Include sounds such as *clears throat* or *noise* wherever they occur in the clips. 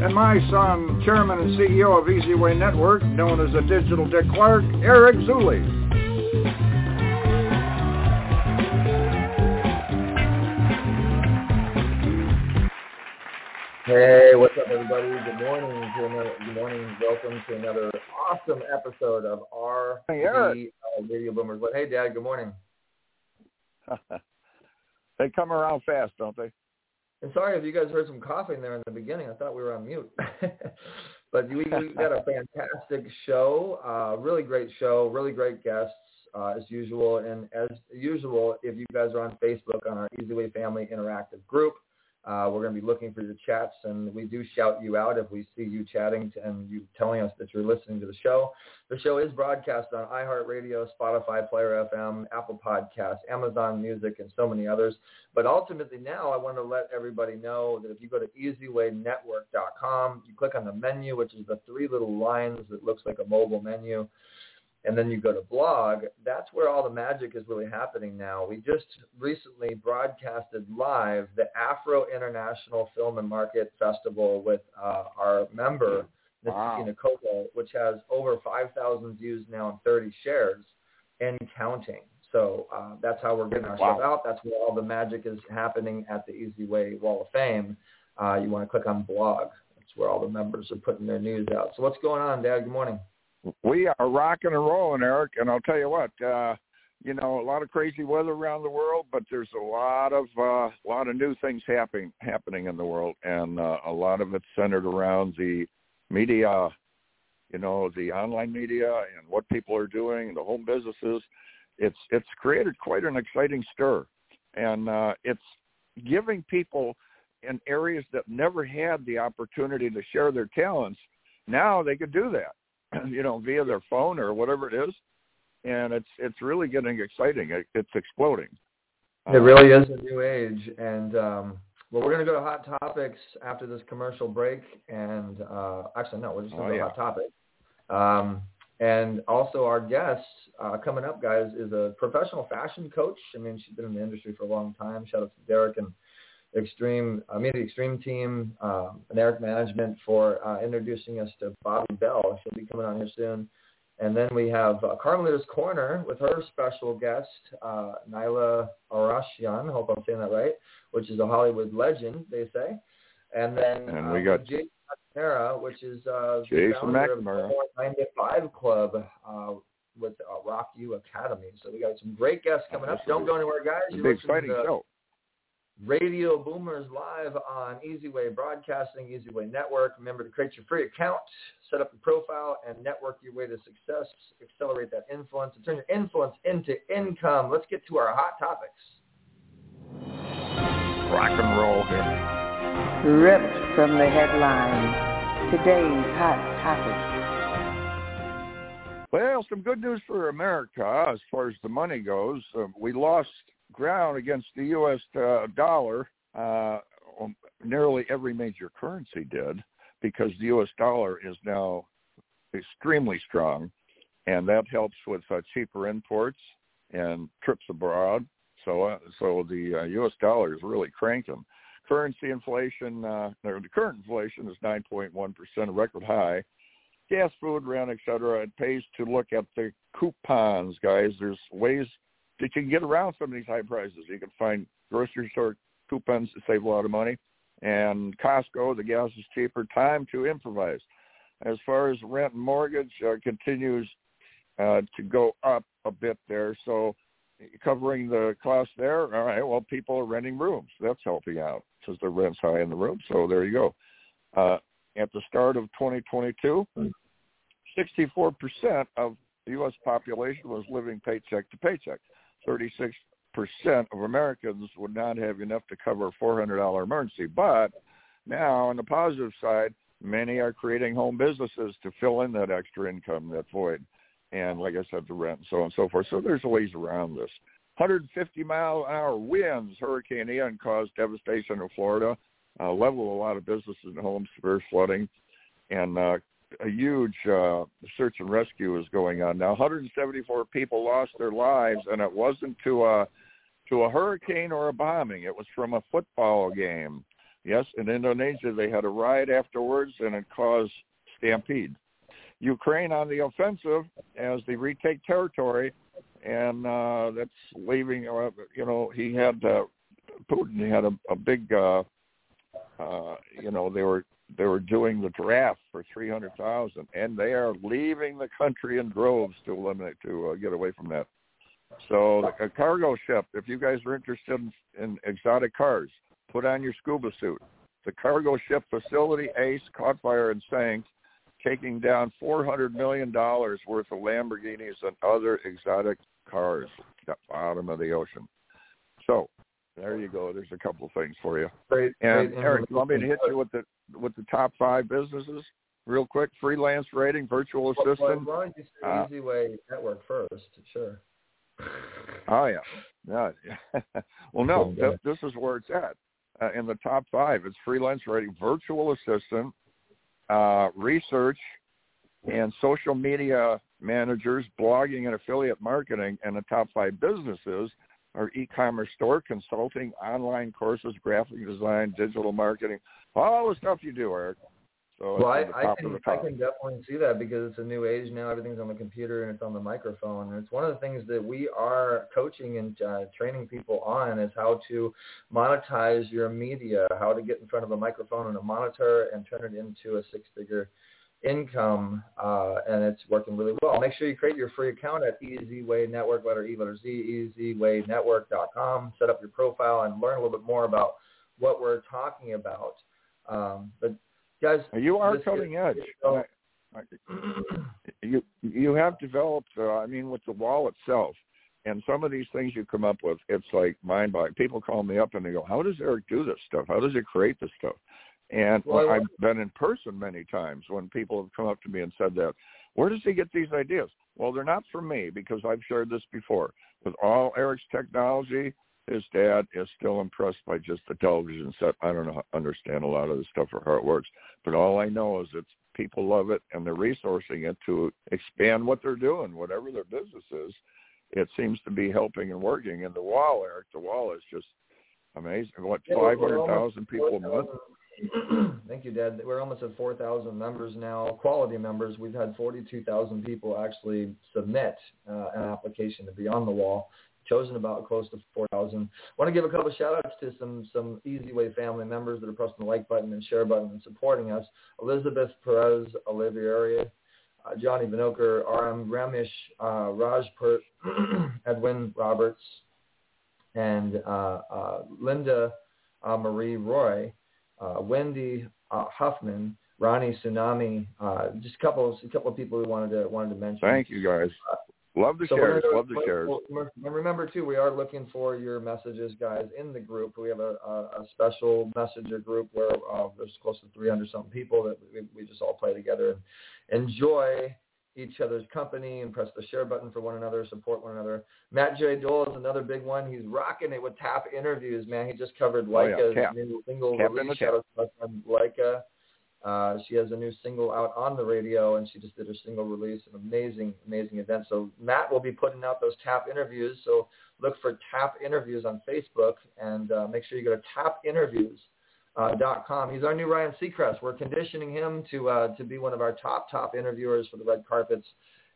And my son, chairman and CEO of Easy Way Network, known as the Digital Dick Clark, Eric Zuley. Hey, what's up, everybody? Good morning to another. Good morning. Welcome to another awesome episode of our Hey, Eric. uh, Radio Boomers. But hey, Dad. Good morning. *laughs* they come around fast, don't they? And sorry if you guys heard some coughing there in the beginning. I thought we were on mute. *laughs* but we, we got a fantastic show. Uh, really great show. Really great guests uh, as usual. And as usual, if you guys are on Facebook on our Easy Way Family Interactive group, uh, we're going to be looking for your chats, and we do shout you out if we see you chatting and you telling us that you're listening to the show. The show is broadcast on iHeartRadio, Spotify, Player FM, Apple Podcasts, Amazon Music, and so many others. But ultimately now I want to let everybody know that if you go to easywaynetwork.com, you click on the menu, which is the three little lines that looks like a mobile menu, and then you go to blog, that's where all the magic is really happening now. We just recently broadcasted live the Afro International Film and Market Festival with uh, our member, Wow. Christina Coco, which has over 5,000 views now and 30 shares and counting. So uh, that's how we're getting our Wow. out. That's where all the magic is happening at the Easy Way Wall of Fame. Uh, you want to click on blog. That's where all the members are putting their news out. So what's going on, Dad? Good morning. We are rocking and rolling, Eric. And I'll tell you what, uh, you know, a lot of crazy weather around the world, but there's a lot of uh, a lot of new things happening happening in the world, and uh, a lot of it's centered around the media, you know, the online media and what people are doing, the home businesses. It's it's created quite an exciting stir, and uh, it's giving people in areas that never had the opportunity to share their talents. Now they could do that, *clears throat* you know, via their phone or whatever it is, and it's it's really getting exciting. It, it's exploding. It really is a new age, and um, well, we're going to go to hot topics after this commercial break, and uh, actually, no, we're just going Oh, to go yeah. hot topics. Um, and also, our guest uh, coming up, guys, is a professional fashion coach. I mean, she's been in the industry for a long time. Shout out to Derek and Extreme, I mean, the Extreme team um, and Derek Management for uh, introducing us to Bobbie Bell. She'll be coming on here soon. And then we have uh, Carmelita's Corner with her special guest, uh, Nyla Arslanian, hope I'm saying that right, which is a Hollywood legend, they say. And then And uh, we got- Jason McNamara, which is uh, Jason founder of McNamara. the 95 Club uh, with uh, Rock U Academy. So we got some great guests coming up. Don't go anywhere, guys. It's You're big exciting to show. Radio Boomers Live on Easy Way Broadcasting, Easy Way Network. Remember to create your free account, set up your profile, and network your way to success. Accelerate that influence and turn your influence into income. Let's get to our hot topics. Rock and roll here. Ripped from the headlines. Today's hot topic. Well, some good news for America as far as the money goes. Uh, we lost ground against the U.S. Uh, dollar. Uh, nearly every major currency did because the U.S. dollar is now extremely strong, and that helps with uh, cheaper imports and trips abroad. So, uh, so the uh, U.S. dollar is really cranking. Currency inflation, uh, the current inflation is 9.1 percent, a record high gas, food, rent, et cetera, it pays to look at the coupons, guys. There's ways that you can get around some of these high prices. You can find grocery store coupons to save a lot of money. And Costco, the gas is cheaper. Time to improvise. As far as rent and mortgage, uh, continues uh, to go up a bit there. So covering the cost there, all right, well, people are renting rooms. That's helping out because the rent's high in the room. So there you go. Uh, at the start of 2022, 64% of the U.S. population was living paycheck to paycheck. 36% of Americans would not have enough to cover a $400 emergency. But now, on the positive side, Many are creating home businesses to fill in that extra income, that void. And like I said, the rent and so on and so forth. So there's ways around this. 150 mile an hour winds, Hurricane Ian caused devastation in Florida, uh, leveled a lot of businesses and homes, severe flooding, and uh, a huge uh, search and rescue is going on now. 174 people lost their lives, and it wasn't to a to a hurricane or a bombing. It was from a football game. Yes, in Indonesia they had a riot afterwards, and it caused stampede. Ukraine on the offensive as they retake territory, and uh, that's leaving. Uh, you know, he had uh, Putin. Had a, a big. Uh, uh, you know, they were they were doing the draft for three hundred thousand, and they are leaving the country in droves to eliminate to uh, get away from that. So a cargo ship. If you guys are interested in, in exotic cars, put on your scuba suit. The cargo ship Felicity Ace caught fire and sank, taking down four hundred million dollars worth of Lamborghinis and other exotic cars at the bottom of the ocean. So there you go. There's a couple of things for you. Great. And great Eric, you want me to hit you with the with the top five businesses real quick? Freelance rating, virtual assistant. Why don't you say uh, Easy Way Network first? Sure. *laughs* Oh yeah, yeah. *laughs* well, no, th- this is where it's at uh, in the top five. It's freelance rating, virtual assistant, uh, research, and social media managers, blogging and affiliate marketing, and the top five businesses our e-commerce store, consulting, online courses, graphic design, digital marketing, all the stuff you do, Eric. So well, I, I can I can definitely see that because it's a new age now. Everything's on the computer and it's on the microphone. And it's one of the things that we are coaching and uh, training people on is how to monetize your media, how to get in front of a microphone and a monitor and turn it into a six-figure income, uh, and it's working really well. Make sure you create your free account at EasyWay Network, letter E, letter Z, EasyWayNetwork.com. Set up your profile and learn a little bit more about what we're talking about. Um, but guys, you are cutting edge. you you have developed. Uh, I mean, with the wall itself, and some of these things you come up with, it's like mind boggling. People call me up and they go, "How does Eric do this stuff? How does he create this stuff?" And well, I've been in person many times when people have come up to me and said that. Where does he get these ideas? Well, they're not from me because I've shared this before. With all Eric's technology, his dad is still impressed by just the television set. I don't know, understand a lot of the stuff or how it works, but all I know is it's people love it and they're resourcing it to expand what they're doing, whatever their business is. It seems to be helping and working. And the wall, Eric, the wall is just amazing. What five hundred thousand people a month? Uh, *clears throat* Thank you, Dad. We're almost at 4,000 members now, quality members. We've had 42,000 people actually submit uh, an application to be on the wall. Chosen about close to 4,000. Want to give a couple shout outs to some some Easy Way family members that are pressing the like button and share button and supporting us. Elizabeth Perez Olivieri, uh, Johnny Vinoker, RM Ramesh, uh, Rajpurt, *clears throat* Edwin Roberts, and uh, uh, Linda uh, Marie Roy Wendy uh, Huffman, Ronnie Tsunami, uh, just a couple, a couple of people we wanted to wanted to mention. Thank you guys. Love the so shares. Love the shares. And remember too, we are looking for your messages, guys, in the group. We have a, a, a special messenger group where uh, there's close to 300 something people that we, we just all play together and enjoy each other's company and press the share button for one another, support one another. Matt J. Dole is another big one. He's rocking it with Tap interviews, man. He just covered Leica's oh, yeah. new single Cap release. Shout out Leica. Uh, she has a new single out on the radio, and she just did her single release. An amazing, amazing event. So Matt will be putting out those Tap interviews. So look for Tap interviews on Facebook, and uh, make sure you go to Tap interviews dot com. He's our new Ryan Seacrest. We're conditioning him to uh, to be one of our top top interviewers for the red carpets.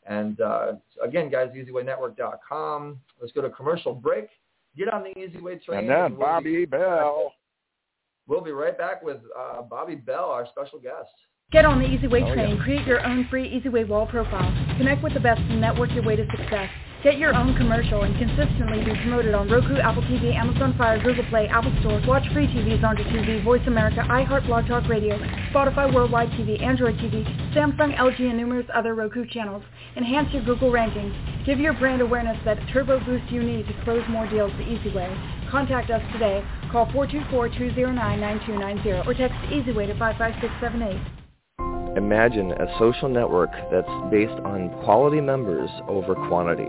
And uh, again, guys, EasyWayNetwork.com. Let's go to commercial break. Get on the Easy Way train. And then we'll Bobbie be, Bell. We'll be right back with uh, Bobbie Bell, our special guest. Get on the Easy Way train. Oh, yeah. Create your own free Easy Way wall profile. Connect with the best and network your way to success. Get your own commercial and consistently be promoted on Roku, Apple TV, Amazon Fire, Google Play, Apple Store. Watch free TVs, Zonda TV, Voice America, iHeart, Blog Talk Radio, Spotify, Worldwide TV, Android TV, Samsung, LG, and numerous other Roku channels. Enhance your Google rankings. Give your brand awareness that turbo boost you need to close more deals the easy way. Contact us today. Call 424-209-9290 or text EasyWay to 55678. Imagine a social network that's based on quality members over quantity,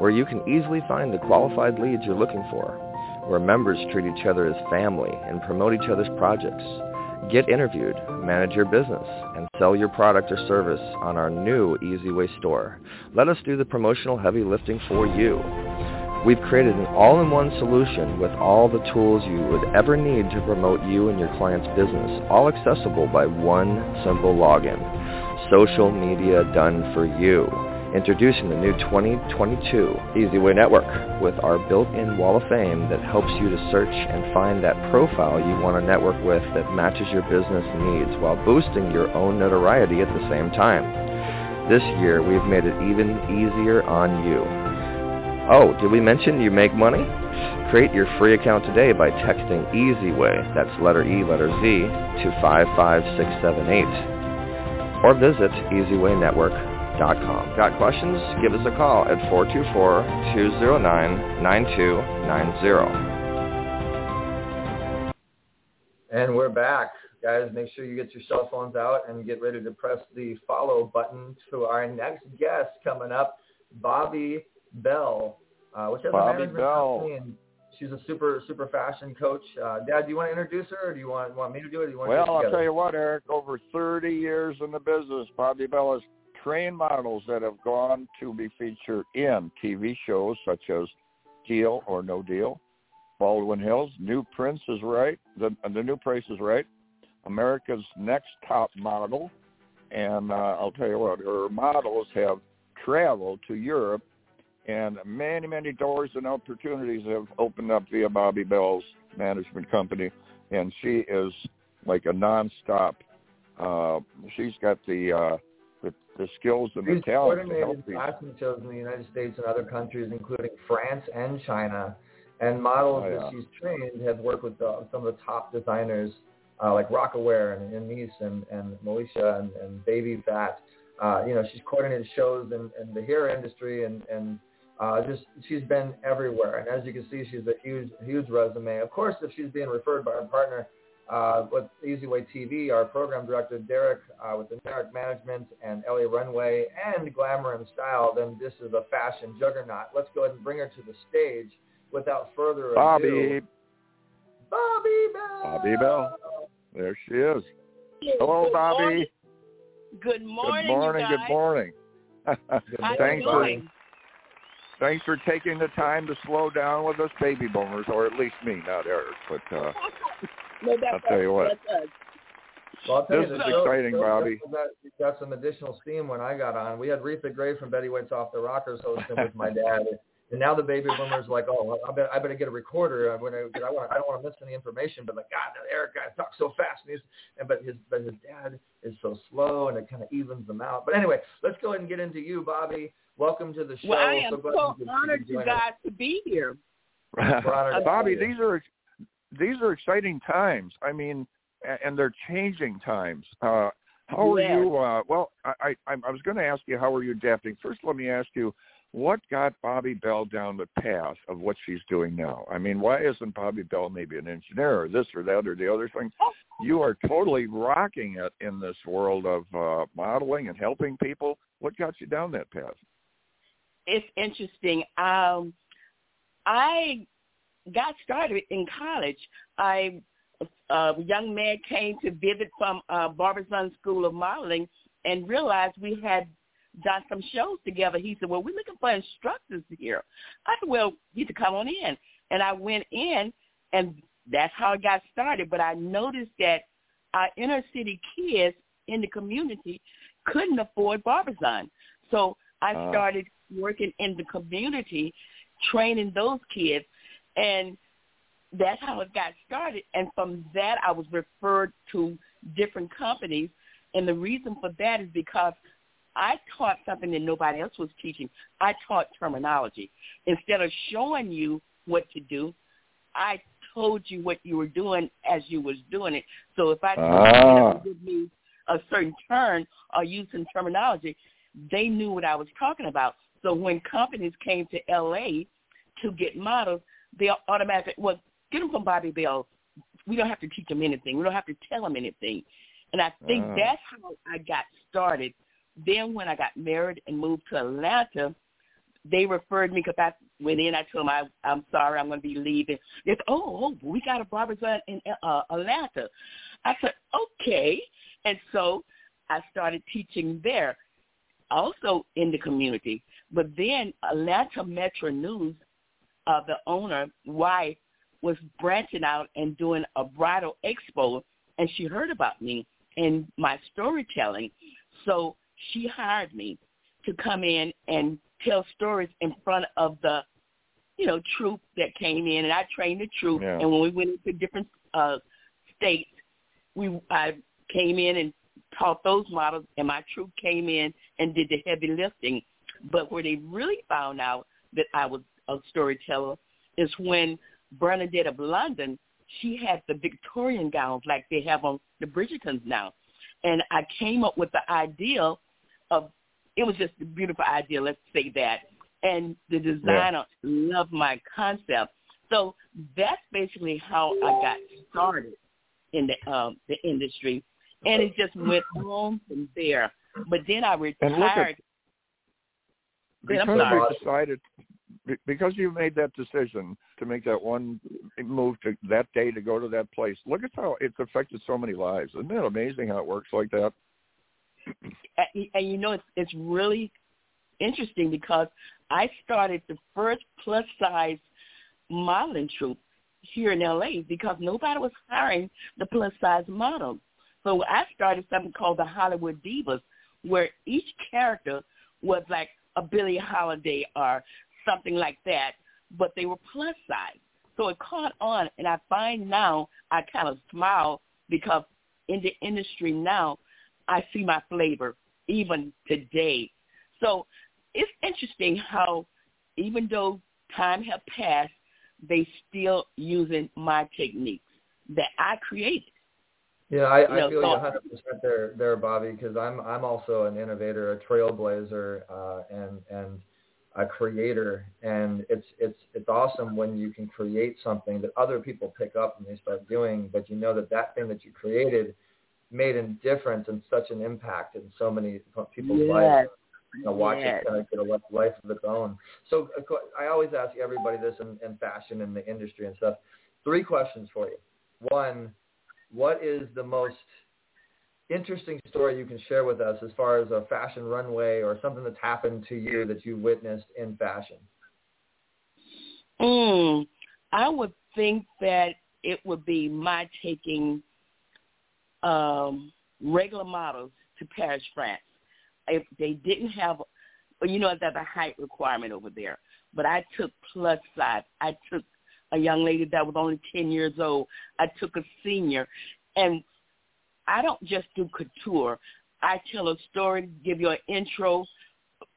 where you can easily find the qualified leads you're looking for, where members treat each other as family and promote each other's projects. Get interviewed, manage your business, and sell your product or service on our new EasyWay store. Let us do the promotional heavy lifting for you. We've created an all-in-one solution with all the tools you would ever need to promote you and your client's business, all accessible by one simple login. Social media done for you. Introducing the new 2022 EasyWay Network with our built-in wall of fame that helps you to search and find that profile you want to network with that matches your business needs while boosting your own notoriety at the same time. This year, we've made it even easier on you. Oh, did we mention you make money? Create your free account today by texting EasyWay, that's letter E, letter Z, to 55678. Or visit EasyWayNetwork.com. Got questions? Give us a call at 424-209-9290. And we're back. Guys, make sure you get your cell phones out and get ready to press the follow button to our next guest coming up, Bobbie Bell, uh, which has Bobbie a Bell. And she's a super super fashion coach. Uh, Dad, do you want to introduce her, or do you want want me to do it? Or do you want Well, to I'll tell you what, Eric. Over 30 years in the business, Bobbie Bell has trained models that have gone to be featured in TV shows such as Deal or No Deal, Baldwin Hills, New Prince is Right, the the New Price is Right, America's Next Top Model, and uh, I'll tell you what, her models have traveled to Europe, and many many doors and opportunities have opened up via Bobbie Bell's management company, and she is like a nonstop. Uh, she's got the uh, the, the skills and the She's talent to help fashion shows in the United States and other countries, including France and China. And models Oh, yeah. that she's trained have worked with uh, some of the top designers uh, like Rocawear and, Nice and, and Militia and, and Baby Phat. Uh, you know, she's coordinated shows in, in the hair industry and, and uh, just she's been everywhere. And as you can see, she's a huge, huge resume. Of course, if she's being referred by our partner uh, with EasyWay TV, our program director Derek uh, with the Derek Management and LA Runway and Glamour and Style, then this is a fashion juggernaut. Let's go ahead and bring her to the stage. Without further ado, Bobbie, Bobbie Bell. Bobbie Bell. there she is. Hello, Good Bobbie. morning. Good morning, good morning. you Good morning. Thanks for thanks for taking the time to slow down with us, baby boomers, or at least me, not Eric. But uh, *laughs* no, that's I'll tell you what. That's us. Well, tell This you, is the show- exciting, show Bobbie. Got, got some additional steam when I got on. We had Retha Gray from Betty White's Off Their Rockers hosting with my dad. And now the baby boomers are like, oh, I better, I better get a recorder. I'm gonna, cause I, want, I don't want to miss any information. But like, God, that Eric guy talks so fast. And, he's, and but his, but his dad is so slow, and it kind of evens them out. But anyway, let's go ahead and get into you, Bobbie. Welcome to the show. Well, I am glad so honored you you us. guys to be here. *laughs* Bobbie, these are these are exciting times. I mean, and they're changing times. Uh, how are Yes. you? Uh, well, I, I, I was going to ask you how are you adapting. First, let me ask you, what got Bobbie Bell down the path of what she's doing now? I mean, why isn't Bobbie Bell maybe an engineer or this or that or the other thing? You are totally rocking it in this world of uh, modeling and helping people. What got you down that path? It's interesting. Um, I got started in college. I a young man came to visit from uh, Barbizon School of Modeling and realized we had done some shows together. He said, "Well, we're looking for instructors here." I said, "Well, you should come on in." And I went in, and that's how it got started. But I noticed that our inner city kids in the community couldn't afford Barbizon, so I Ah. started working in the community, training those kids, and that's how it got started. And from that, I was referred to different companies. And the reason for that is because I taught something that nobody else was teaching. I taught terminology. Instead of showing you what to do, I told you what you were doing as you was doing it. So if I Ah. give me a certain term or use some terminology, they knew what I was talking about. So when companies came to LA to get models, they automatically, well, get them from Bobbie Bell. We don't have to teach them anything. We don't have to tell them anything. And I think Ah. that's how I got started. Then when I got married and moved to Atlanta, they referred me because I went in. I told them I, I'm sorry, I'm going to be leaving. They said, oh, oh, we got a barbershop in uh, Atlanta. I said, okay. And so I started teaching there, also in the community. But then Atlanta Metro News, uh, the owner, wife, was branching out and doing a bridal expo, and she heard about me and my storytelling. So she hired me to come in and tell stories in front of the, you know, troop that came in, and I trained the troop. Yeah. And when we went into different uh, states, we I came in and taught those models, and my troop came in and did the heavy lifting. But where they really found out that I was a storyteller is when Bernadette of London, she had the Victorian gowns like they have on the Bridgertons now. And I came up with the idea of, it was just a beautiful idea, let's say that. And the designer loved my concept. So that's basically how I got started in the um, the industry, and it just went on from there. But then I And look retired. Then I'm because sorry. you decided be- because you made that decision to make that one move to that day to go to that place. Look at how it's affected so many lives. Isn't it amazing how it works like that? and, and you know it's it's really interesting because I started the first plus size modeling troupe here in LA because nobody was hiring the plus size models. So I started something called the Hollywood Divas, where each character was like a Billie Holiday or something like that, but they were plus size. So it caught on, and I find now I kind of smile because in the industry now, I see my flavor even today. So it's interesting how even though time have passed, they still using my techniques that I created. Yeah, I, I feel you so- 100 percent there, there, Bobby, because I'm I'm also an innovator, a trailblazer, uh, and and a creator, and it's it's it's awesome when you can create something that other people pick up and they start doing, but you know that that thing that you created made a difference and such an impact in so many people's Yes. lives. You know, watch Yes. it kind of get a life of its own. So of course, I always ask everybody this in, in fashion and the industry and stuff. Three questions for you. One, what is the most interesting story you can share with us as far as a fashion runway or something that's happened to you that you witnessed in fashion? Mm, I would think that it would be my taking um, regular models to Paris, France. If they didn't have, you know, there's a height requirement over there. But I took plus size. I took a young lady that was only 10 years old. I took a senior. And I don't just do couture. I tell a story, give you an intro.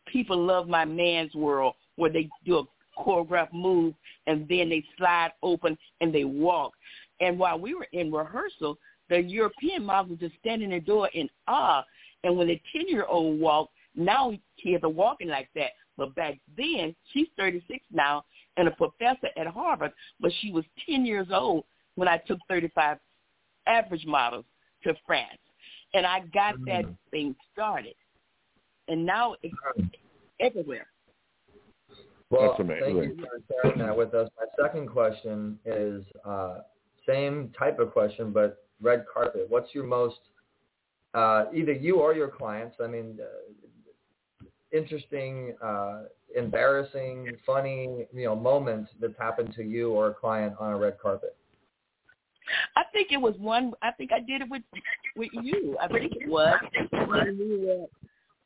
People love my man's world where they do a choreographed move and then they slide open and they walk. And while we were in rehearsal, the European models were just standing in the door in awe. And when the 10-year-old walked, now kids are walking like that. But back then, she's 36 now and a professor at Harvard, but she was 10 years old when I took 35 average models to France. And I got that Mm. thing started. And now it's everywhere. Well, That's amazing. thank you for sharing that with us. My second question is uh, same type of question, but red carpet. What's your most, uh, either you or your clients, I mean, uh, interesting, uh, embarrassing, funny, you know, moment that's happened to you or a client on a red carpet? I think it was one. I think I did it with with you. I think it was when we were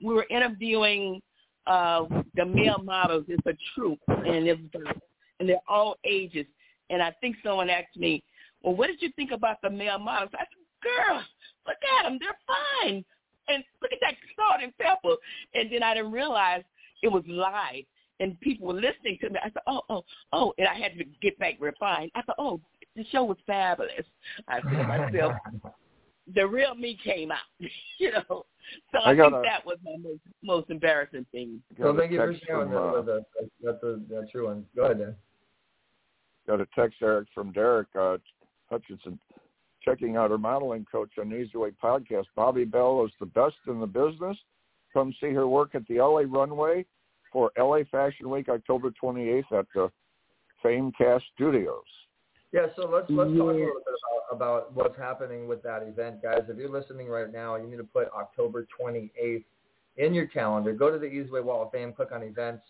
we were interviewing uh the male models. It's a troop, and it was, and they're all ages. And I think someone asked me, "Well, what did you think about the male models?" I said, "Girl, look at them. They're fine. And look at that salt and pepper." And then I didn't realize it was live, and people were listening to me. I said, "Oh, oh, oh!" And I had to get back refined. I thought, "Oh, the show was fabulous." I said to myself, *laughs* "The real me came out," *laughs* you know. So I, I think got a- that was my most most embarrassing thing. So thank you for text sharing from, that uh, with us. That's a, that's a true one. Go ahead, Dan. got a text, Eric, from Derek uh, Hutchinson. checking out her modeling coach on the Easy Way podcast. Bobby Bell is the best in the business. Come see her work at the LA runway for LA Fashion Week, October 28th at the Famecast Studios. Yeah, so let's let's talk a little bit about, about what's happening with that event, guys. If you're listening right now, you need to put October 28th in your calendar. Go to the Easyway Wall of Fame, click on events.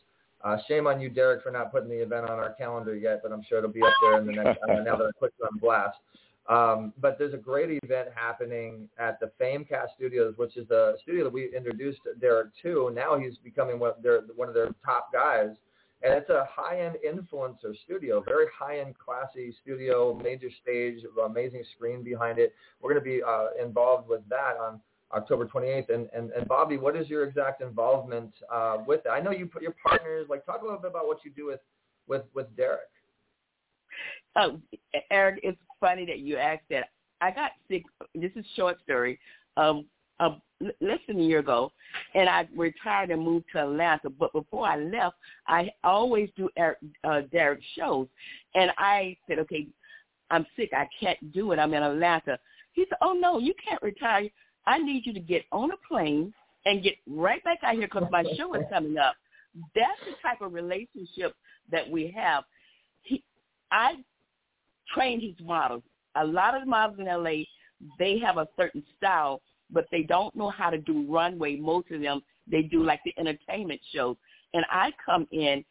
Uh, shame on you, Derek, for not putting the event on our calendar yet, but I'm sure it'll be up there in the next uh, now that I put it on blast. Um, but there's a great event happening at the Famecast Studios, which is the studio that we introduced Derek to. Now he's becoming one of their, one of their top guys. And it's a high-end influencer studio, very high-end, classy studio, major stage, amazing screen behind it. We're going to be uh, involved with that on October 28th. And, and, and Bobbie, what is your exact involvement uh, with that? I know you put your partners, like talk a little bit about what you do with, with, with Derek. Oh, Eric, it's funny that you asked that. I got sick. This is short story. Um, uh, less than a year ago, and I retired and moved to Atlanta. But before I left, I always do Eric, uh, Derek shows, and I said, okay, I'm sick. I can't do it. I'm in Atlanta. He said, oh no, you can't retire. I need you to get on a plane and get right back out here because my show is coming up. That's the type of relationship that we have. He, I trained his models. A lot of the models in LA, they have a certain style, but they don't know how to do runway. Most of them, they do like the entertainment shows. And I come in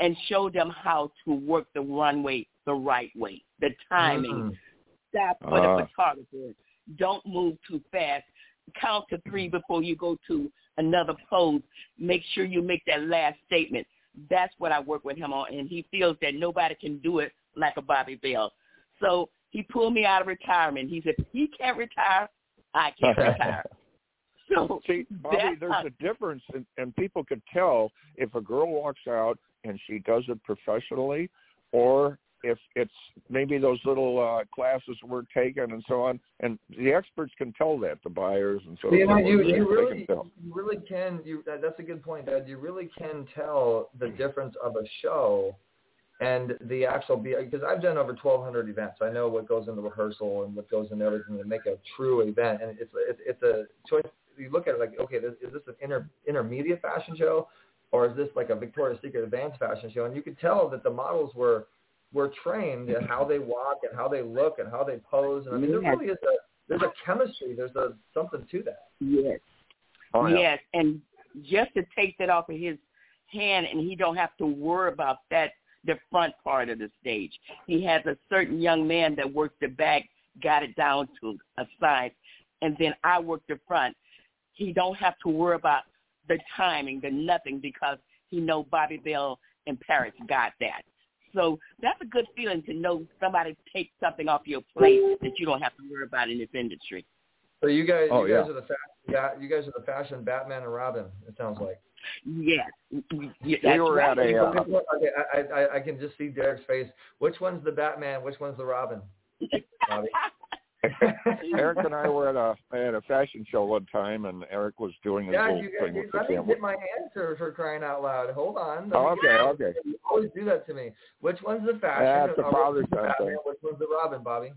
and show them how to work the runway the right way, the timing. Mm-hmm. Stop for uh. the photographer. Don't move too fast count to three before you go to another pose. Make sure you make that last statement. That's what I work with him on, and he feels that nobody can do it like a Bobbie Bell. So he pulled me out of retirement. He said, he can't retire, I *laughs* can't retire. So See, Bobbie, there's how- a difference, and, and people can tell if a girl walks out and she does it professionally, or if it's maybe those little uh, classes were taken and so on, and the experts can tell that the buyers and so. You know, you, you really, you really can. You that's a good point, Dad. You really can tell the difference of a show and the actual because I've done over 1,200 events. I know what goes into rehearsal and what goes into everything to make a true event, and it's it's, it's a choice. You look at it like, okay, is this an inter, intermediate fashion show, or is this like a Victoria's Secret advanced fashion show? And you could tell that the models were were trained in how they walk and how they look and how they pose. And I mean, there really is a there's a chemistry. There's a something to that. Yes. Oh, yeah. Yes, and just to take that off of his hand, and he don't have to worry about that the front part of the stage. He has a certain young man that works the back, got it down to a size, and then I work the front. He don't have to worry about the timing, the nothing, because he know Bobbie Bell and Paris got that. So that's a good feeling to know somebody takes something off your plate that you don't have to worry about in this industry. So you guys, oh, you guys yeah. are the fa- you guys are the fashion Batman and Robin. It sounds like. Yes, yeah, we were right. at a. Uh, okay, I, I I can just see Derek's face. Which one's the Batman? Which one's the Robin? *laughs* Eric and I were at a at a fashion show one time, and Eric was doing his yeah, whole you, thing. You, let me get my answer for crying out loud. Hold on. Oh, okay, okay. You always do that to me. Which one's the fashion? That's the father's thing. Which one's the Robin, Bobbie?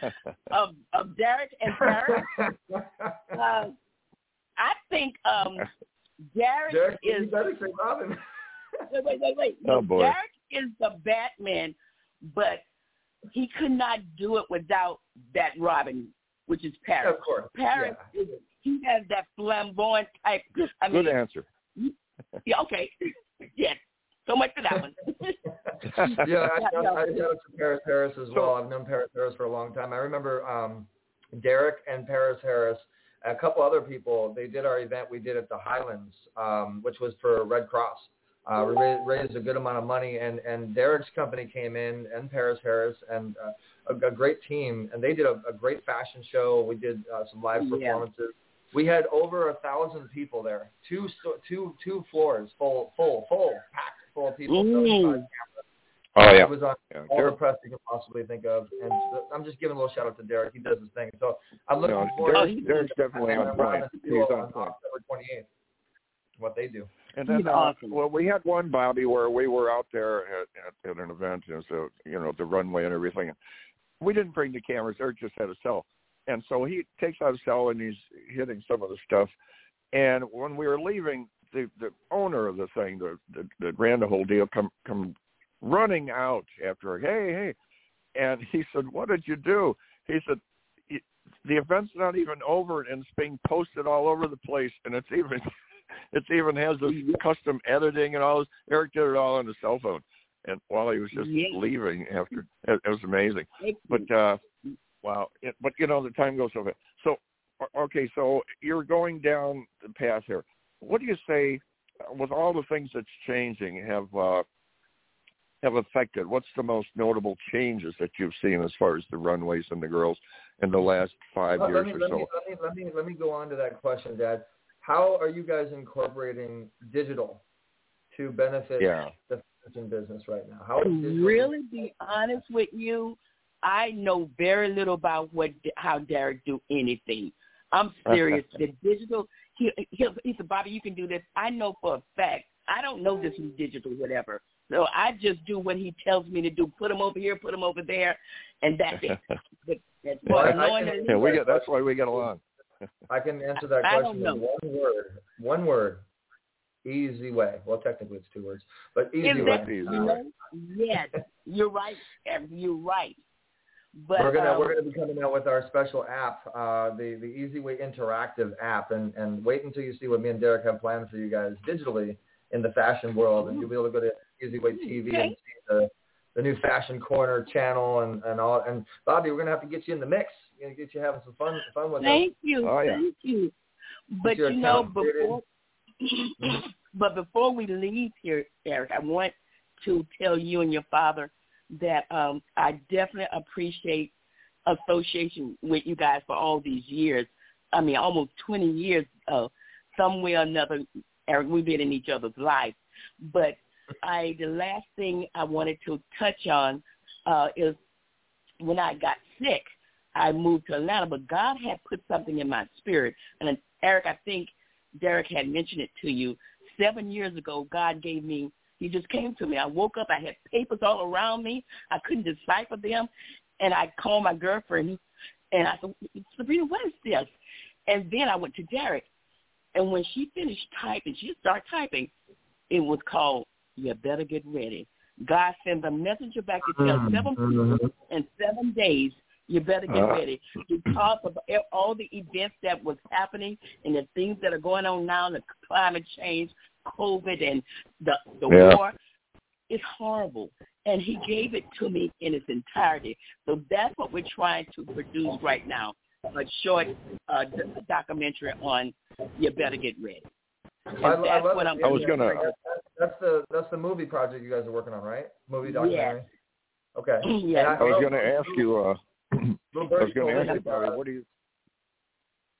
*laughs* of of Derek and Derek. *laughs* uh, I think um, Derek, Derek is. You better say Robin. *laughs* wait, wait, wait, wait. Oh boy. Derek is the Batman, but he could not do it without that Robin, which is Paris. Of course. Paris yeah. is he has that flamboyant type. I mean, Good answer. Yeah. Okay. *laughs* yes. So much for that one. *laughs* yeah, I, I, I know Paris Harris as well. I've known Paris Harris for a long time. I remember um, Derek and Paris Harris, a couple other people. They did our event we did at the Highlands, um, which was for Red Cross. Uh, we raised a good amount of money, and and Derek's company came in, and Paris Harris, and uh, a, a great team, and they did a, a great fashion show. We did uh, some live performances. Yeah. We had over a thousand people there, two two two floors full, full, full, packed full of people. Mm. Oh yeah, it was on yeah. all Derek. the press you can possibly think of, and so I'm just giving a little shout out to Derek. He does his thing, so I'm looking no, forward. Derek's, to Derek's definitely on point. He's on point. October 28th. What they do. And then, uh, awesome. well, we had one Bobbie where we were out there at, at, at an event, and so you know the runway and everything. we didn't bring the cameras. Eric just had a cell, and so he takes out a cell and he's hitting some of the stuff. And when we were leaving, the the owner of the thing, the the that ran the whole deal, come come running out after. Hey, hey, and he said, "What did you do?" He said, "The event's not even over, and it's being posted all over the place, and it's even." *laughs* it's even has this custom editing and all this. Eric did it all on his cell phone, and while he was just Yeah. leaving after, it, it was amazing. But uh wow, it, but you know the time goes so fast. So okay, so you're going down the path here. What do you say uh, with all the things that's changing have uh have affected? What's the most notable changes that you've seen as far as the runways and the girls in the last five Let- years me, or let so? Me, let, me, let, me, let me go on to that question, Dad. How are you guys incorporating digital to benefit Yeah. the fashion business right now? How is To really be honest with you, I know very little about what how Derek do anything. I'm *laughs* serious. the digital, he, he he said, Bobbie, you can do this. I know for a fact. I don't know this is digital, whatever. So I just do what he tells me to do. Put him over here, put him over there, and that's it. *laughs* But as Well, far I- as knowing can- that yeah, we get that's why we get along. *laughs* I can answer that I don't question in one word. One word. Easy way. Well, technically it's two words, but easy is way. that, Easy you way. yes, you're right. You're right. But we're gonna um, we're gonna be coming out with our special app, uh, the the Easy Way interactive app, and and wait until you see what me and Derek have planned for you guys digitally in the fashion world, and you'll be able to go to Easy Way TV Okay. and see the the new Fashion Corner channel and and all. And Bobbie, we're gonna have to get you in the mix. We're gonna get you having some fun fun with us. Thank you. Oh, yeah. Thank you. But you know, before *clears throat* but before we leave here, Eric, I want to tell you and your father that um I definitely appreciate association with you guys for all these years. I mean, almost 20 years. Uh, some way or another, Eric, we've been in each other's lives. But I, the last thing I wanted to touch on uh, is when I got sick. I moved to Atlanta, but God had put something in my spirit. And Eric, I think Derek had mentioned it to you. Seven years ago, God gave me, he just came to me. I woke up, I had papers all around me. I couldn't decipher them. And I called my girlfriend and I said, Sabrina, what is this? And then I went to Derek. And when she finished typing, she started typing, it was called, You Better Get Ready. God sent a messenger back to tell seven people in seven days you better get Uh. ready because of all the events that was happening and the things that are going on now, the climate change, COVID, and the the Yeah. war. It's horrible, and he gave it to me in its entirety. So that's what we're trying to produce right now: a short uh, documentary on you better get ready. And I, I love what. I'm I was gonna- that's, that's the that's the movie project you guys are working on, right? Movie documentary. Okay. *clears throat* Yes. And I was going to ask you. uh *clears throat* Little I was birdie going to told ask me you, that, Bobby, uh, what do you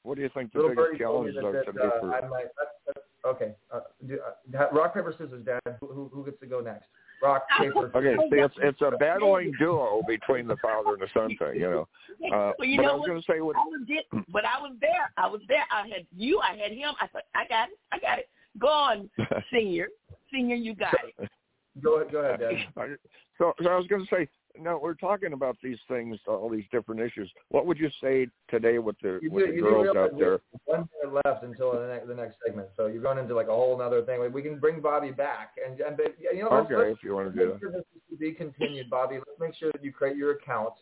what do you think the Little biggest birdie told me challenges that, are that today uh, for? I might. That's, that's, okay. Uh, do, uh, rock paper scissors, Dad. Who, who who gets to go next? Rock *laughs* paper. Okay, see, it's it's a battling duo between the father and the son thing, you know. *laughs* Uh, well, you but know I was going to say, what, I was there, but I was there. I was there. I had you. I had him. I thought, I got it. I got it. Go on, *laughs* senior. Senior, you got it. Go ahead, go ahead, Dad. so, so I was going to say, no, we're talking about these things, all these different issues. What would you say today with the You with do, the you girls out there? one minute left until the next, the next segment, so you're going into like a whole other thing. We can bring Bobbie back, and, and but, you know, Okay, let's if you want to do make that. this be continued, Bobbie. Let's make sure that you create your account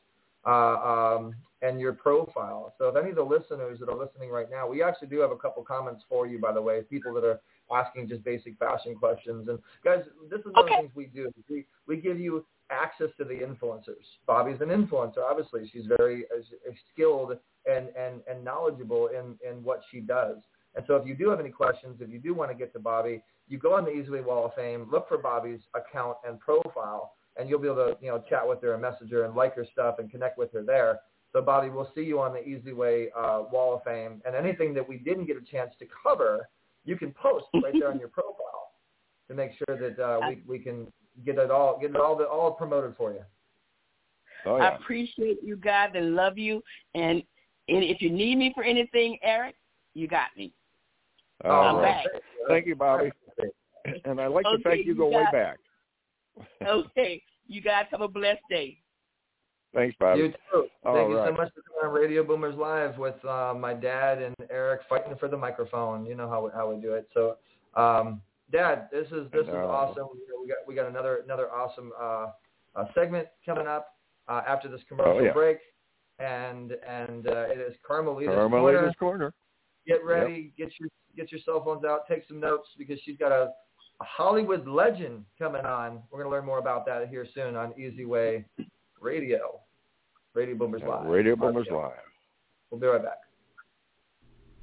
uh, um, and your profile. So if any of the listeners that are listening right now, we actually do have a couple comments for you, by the way, people that are asking just basic fashion questions. And guys, this is one of the things we do. We we give you access to the influencers. Bobbie's an influencer, obviously. She's very uh, skilled and, and, and knowledgeable in, in what she does. And so if you do have any questions, if you do want to get to Bobbie, you go on the Easy Way Wall of Fame, look for Bobbie's account and profile, and you'll be able to, you know, chat with her and message her and like her stuff and connect with her there. So Bobbie, we'll see you on the Easy Way uh, Wall of Fame. And anything that we didn't get a chance to cover, you can post right there on your *laughs* profile to make sure that uh, we, we can get it all get it all the, all promoted for you. Oh I appreciate you guys and love you. And, and if you need me for anything, Eric, you got me. All I'm right. back. Thank you, Bobbie. *laughs* And I like the Okay, fact you you go way back. *laughs* Okay. You guys have a blessed day. Thanks, Bob. You too. All Thank you so much for coming on Radio Boomers Live with uh, my dad and Eric fighting for the microphone. You know how we, how we do it. So, um, Dad, this is this is know. awesome. We got we got another another awesome uh, uh, segment coming up uh, after this commercial Oh, yeah. break, and and uh, it is Carmelita's Corner. Carmelita's Corner. Get ready. Get your get your cell phones out. Take some notes because she's got a, a Hollywood legend coming on. We're going to learn more about that here soon on Easy Way Radio. Radio Boomers Live. Radio Boomers Live. We'll be right back.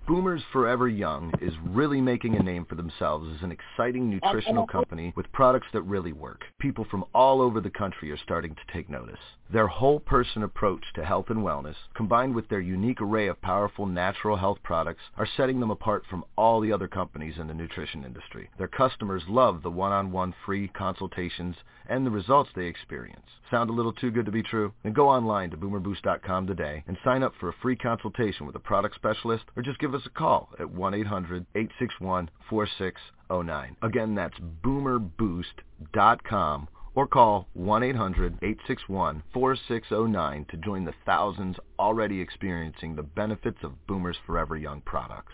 Boomers Forever Young is really making a name for themselves as an exciting nutritional company with products that really work. People from all over the country are starting to take notice. Their whole person approach to health and wellness, combined with their unique array of powerful natural health products, are setting them apart from all the other companies in the nutrition industry. Their customers love the one-on-one free consultations and the results they experience. Sound a little too good to be true? Then go online to boomerboost.com today and sign up for a free consultation with a product specialist or just give us a call at 1-800-861-4609. Again, that's boomerboost.com or call 1-800-861-4609 to join the thousands already experiencing the benefits of Boomers Forever Young products.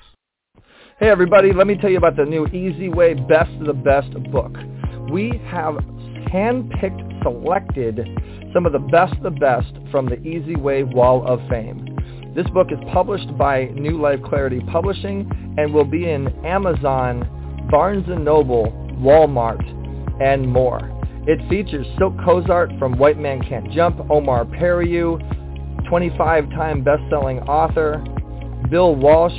Hey everybody, let me tell you about the new Easy Way Best of the Best book. We have handpicked, selected some of the best of the best from the Easy Way Wall of Fame. This book is published by New Life Clarity Publishing and will be in Amazon, Barnes & Noble, Walmart, and more. It features Silk Cozart from White Man Can't Jump, Omar Periu, 25-time best-selling author, Bill Walsh,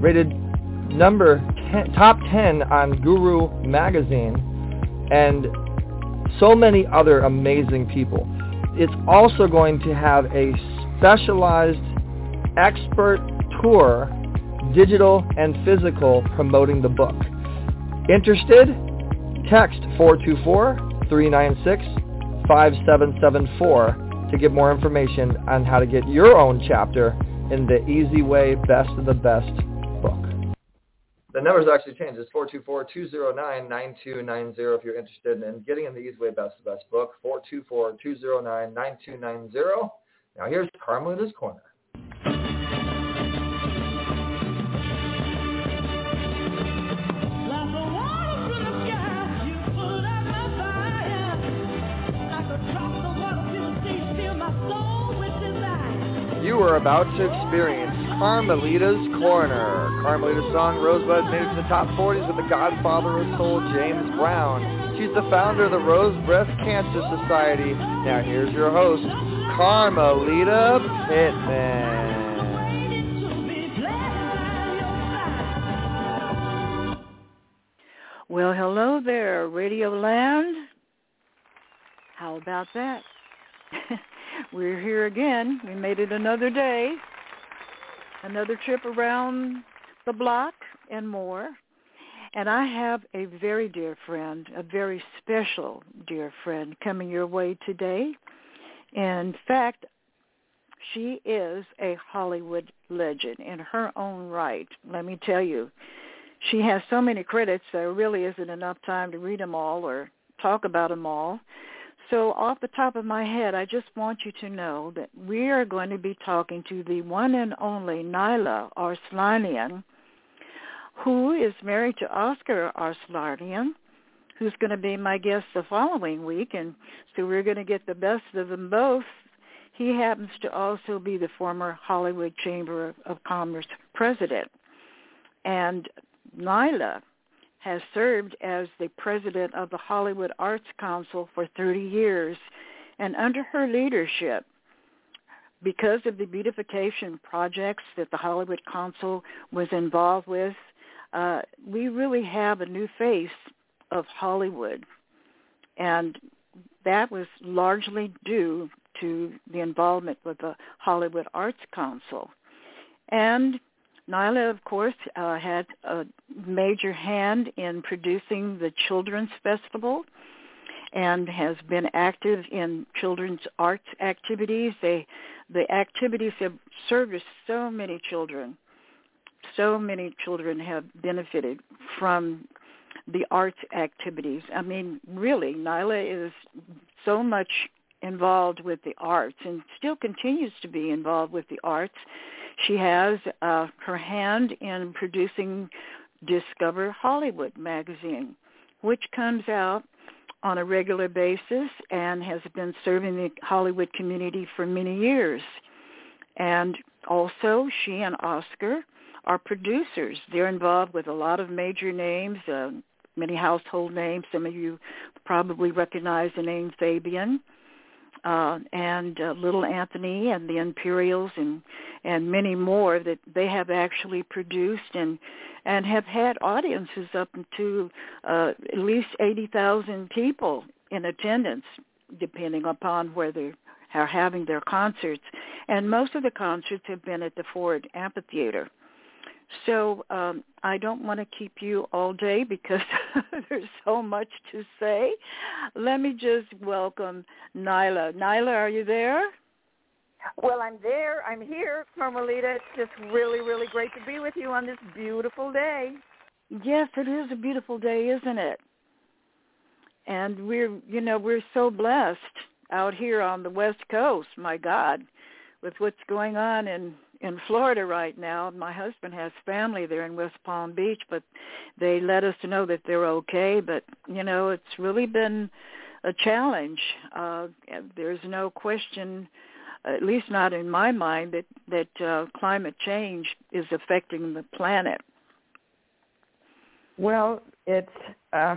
rated number 10, top 10 on Guru magazine, and so many other amazing people. It's also going to have a specialized expert tour, digital and physical, promoting the book. Interested? Text 424-396-5774 to get more information on how to get your own chapter in the Easy Way Best of the Best book. The number's actually changed. It's 424-209-9290 if you're interested in getting in the Easy Way Best of the Best book. 424-209-9290. Now here's Carmelita's Corner. You are about to experience Carmelita's Corner. Carmelita's song Rosebud made it to the top 40s with the godfather of soul, James Brown. She's the founder of the Rose Breast Cancer Society. Now here's your host, Carmelita Pittman. Well, hello there, Radio Land. How about that? *laughs* We're here again. We made it another day, another trip around the block and more. And I have a very dear friend, a very special dear friend coming your way today. In fact, she is a Hollywood legend in her own right. Let me tell you, she has so many credits, there really isn't enough time to read them all or talk about them all. So off the top of my head, I just want you to know that we are going to be talking to the one and only Nyla Arslanian, who is married to Oscar Arslanian, who's going to be my guest the following week. And so we're going to get the best of them both. He happens to also be the former Hollywood Chamber of Commerce president. And Nyla has served as the president of the Hollywood Arts Council for 30 years. And under her leadership, because of the beautification projects that the Hollywood Council was involved with, uh, we really have a new face of Hollywood. And that was largely due to the involvement with the Hollywood Arts Council. And Nyla, of course, uh, had a major hand in producing the Children's Festival and has been active in children's arts activities. They, the activities have serviced so many children. So many children have benefited from the arts activities. I mean, really, Nyla is so much involved with the arts and still continues to be involved with the arts. She has uh, her hand in producing Discover Hollywood magazine, which comes out on a regular basis and has been serving the Hollywood community for many years. And also, she and Oscar are producers. They're involved with a lot of major names, uh, many household names. Some of you probably recognize the name Fabian uh, and uh, Little Anthony and the Imperials and and many more that they have actually produced and and have had audiences up to uh, at least eighty thousand people in attendance, depending upon where they are having their concerts. And most of the concerts have been at the Ford Amphitheater. So um, I don't want to keep you all day because *laughs* there's so much to say. Let me just welcome Nyla. Nyla, are you there? Well, I'm there. I'm here, Carmelita. It's just really, really great to be with you on this beautiful day. Yes, it is a beautiful day, isn't it? And we're, you know, we're so blessed out here on the West Coast. My God, with what's going on in in Florida right now. My husband has family there in West Palm Beach, but they let us know that they're okay. But you know, it's really been a challenge. Uh, there's no question, at least not in my mind, that that uh, climate change is affecting the planet. Well, it's uh,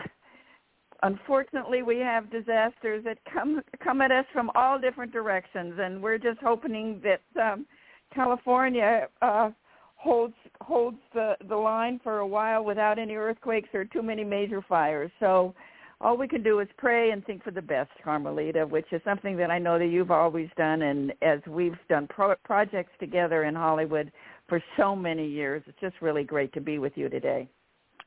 unfortunately we have disasters that come come at us from all different directions, and we're just hoping that. Um, California uh, holds holds the the line for a while without any earthquakes or too many major fires. So all we can do is pray and think for the best, Carmelita, which is something that I know that you've always done, and as we've done pro- projects together in Hollywood for so many years, it's just really great to be with you today.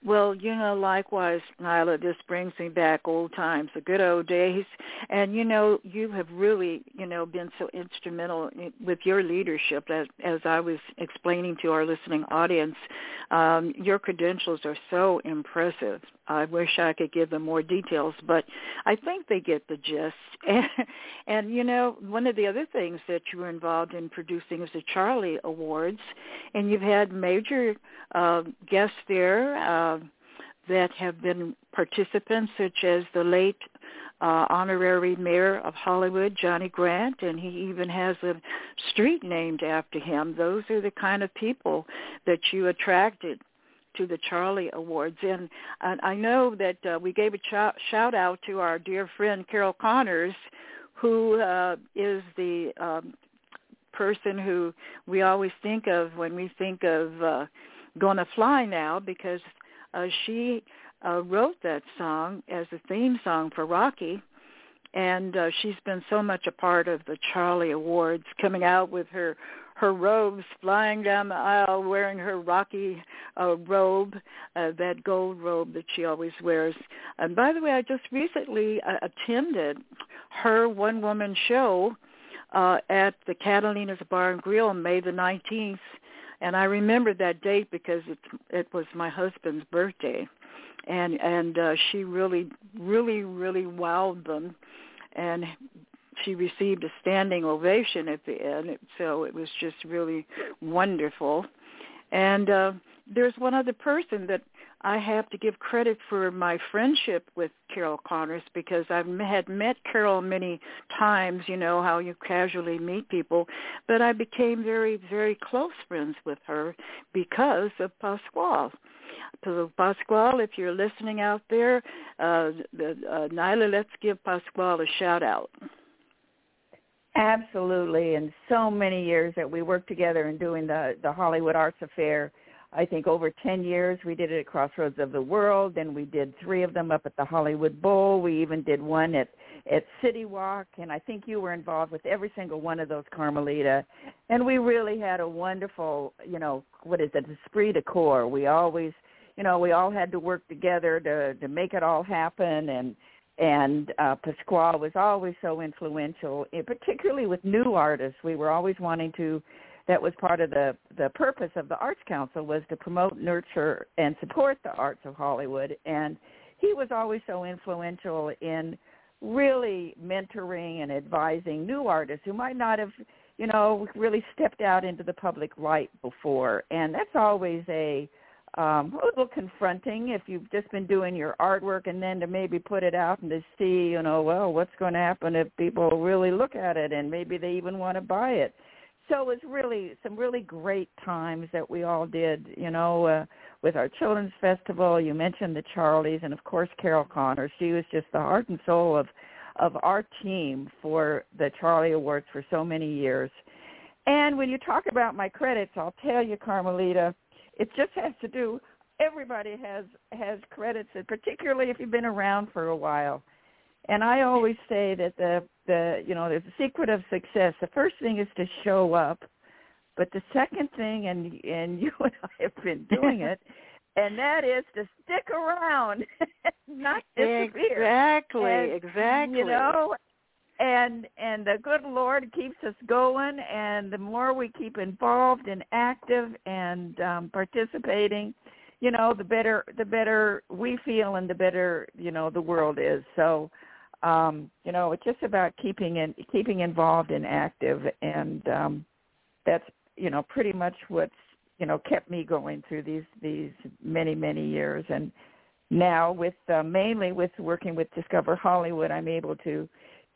Well, you know, likewise, Nyla, this brings me back old times, the good old days. And, you know, you have really, you know, been so instrumental with your leadership, as, as I was explaining to our listening audience. Um, your credentials are so impressive. I wish I could give them more details, but I think they get the gist. And, *laughs* and you know, one of the other things that you were involved in producing is the Charlie Awards, and you've had major uh, guests there uh, that have been participants, such as the late uh, honorary mayor of Hollywood, Johnny Grant, and he even has a street named after him. Those are the kind of people that you attracted to the Charlie Awards. And, and I know that uh, we gave a ch- shout out to our dear friend Carol Connors, who uh, is the um, person who we always think of when we think of uh, Gonna Fly Now, because uh, she uh, wrote that song as a theme song for Rocky. And uh, she's been so much a part of the Charlie Awards, coming out with her her robes, flying down the aisle wearing her Rocky uh, robe, uh, that gold robe that she always wears. And by the way, I just recently uh, attended her one-woman show uh, at the Catalina's Bar and Grill on May the 19th, and I remember that date because it it was my husband's birthday, and and uh, she really really really wowed them, and she received a standing ovation at the end. So it was just really wonderful. And uh, there's one other person that I have to give credit for my friendship with Carol Connors because I've had met Carol many times, you know, how you casually meet people, but I became very, very close friends with her because of Pasquale. So Pasquale, if you're listening out there, uh, uh, Nyla, let's give Pasquale a shout out. Absolutely, and so many years that we worked together in doing the the Hollywood Arts Affair. I think over 10 years we did it at Crossroads of the World, and we did three of them up at the Hollywood Bowl. We even did one at at City Walk, and I think you were involved with every single one of those, Carmelita. And we really had a wonderful, you know, what is it, esprit de corps. We always, you know, we all had to work together to to make it all happen, and and uh, Pasquale was always so influential, particularly with new artists. We were always wanting to. That was part of the the purpose of the Arts Council was to promote, nurture, and support the arts of Hollywood. And he was always so influential in really mentoring and advising new artists who might not have, you know, really stepped out into the public light before. And that's always a um, a little confronting if you've just been doing your artwork and then to maybe put it out and to see, you know, well, what's going to happen if people really look at it and maybe they even want to buy it. So it was really some really great times that we all did, you know, uh, with our children's festival. You mentioned the Charlies and of course Carol Connor. She was just the heart and soul of of our team for the Charlie Awards for so many years. And when you talk about my credits, I'll tell you, Carmelita, it just has to do. Everybody has has credits, and particularly if you've been around for a while. And I always say that the the you know there's a secret of success. The first thing is to show up, but the second thing, and and *laughs* you and I have been doing *laughs* it, and that is to stick around, not disappear. Exactly, and, exactly. You know, and and the good lord keeps us going and the more we keep involved and active and um participating you know the better the better we feel and the better you know the world is so um you know it's just about keeping in keeping involved and active and um that's you know pretty much what's you know kept me going through these these many many years. And now with uh, mainly with working with discover hollywood i'm able to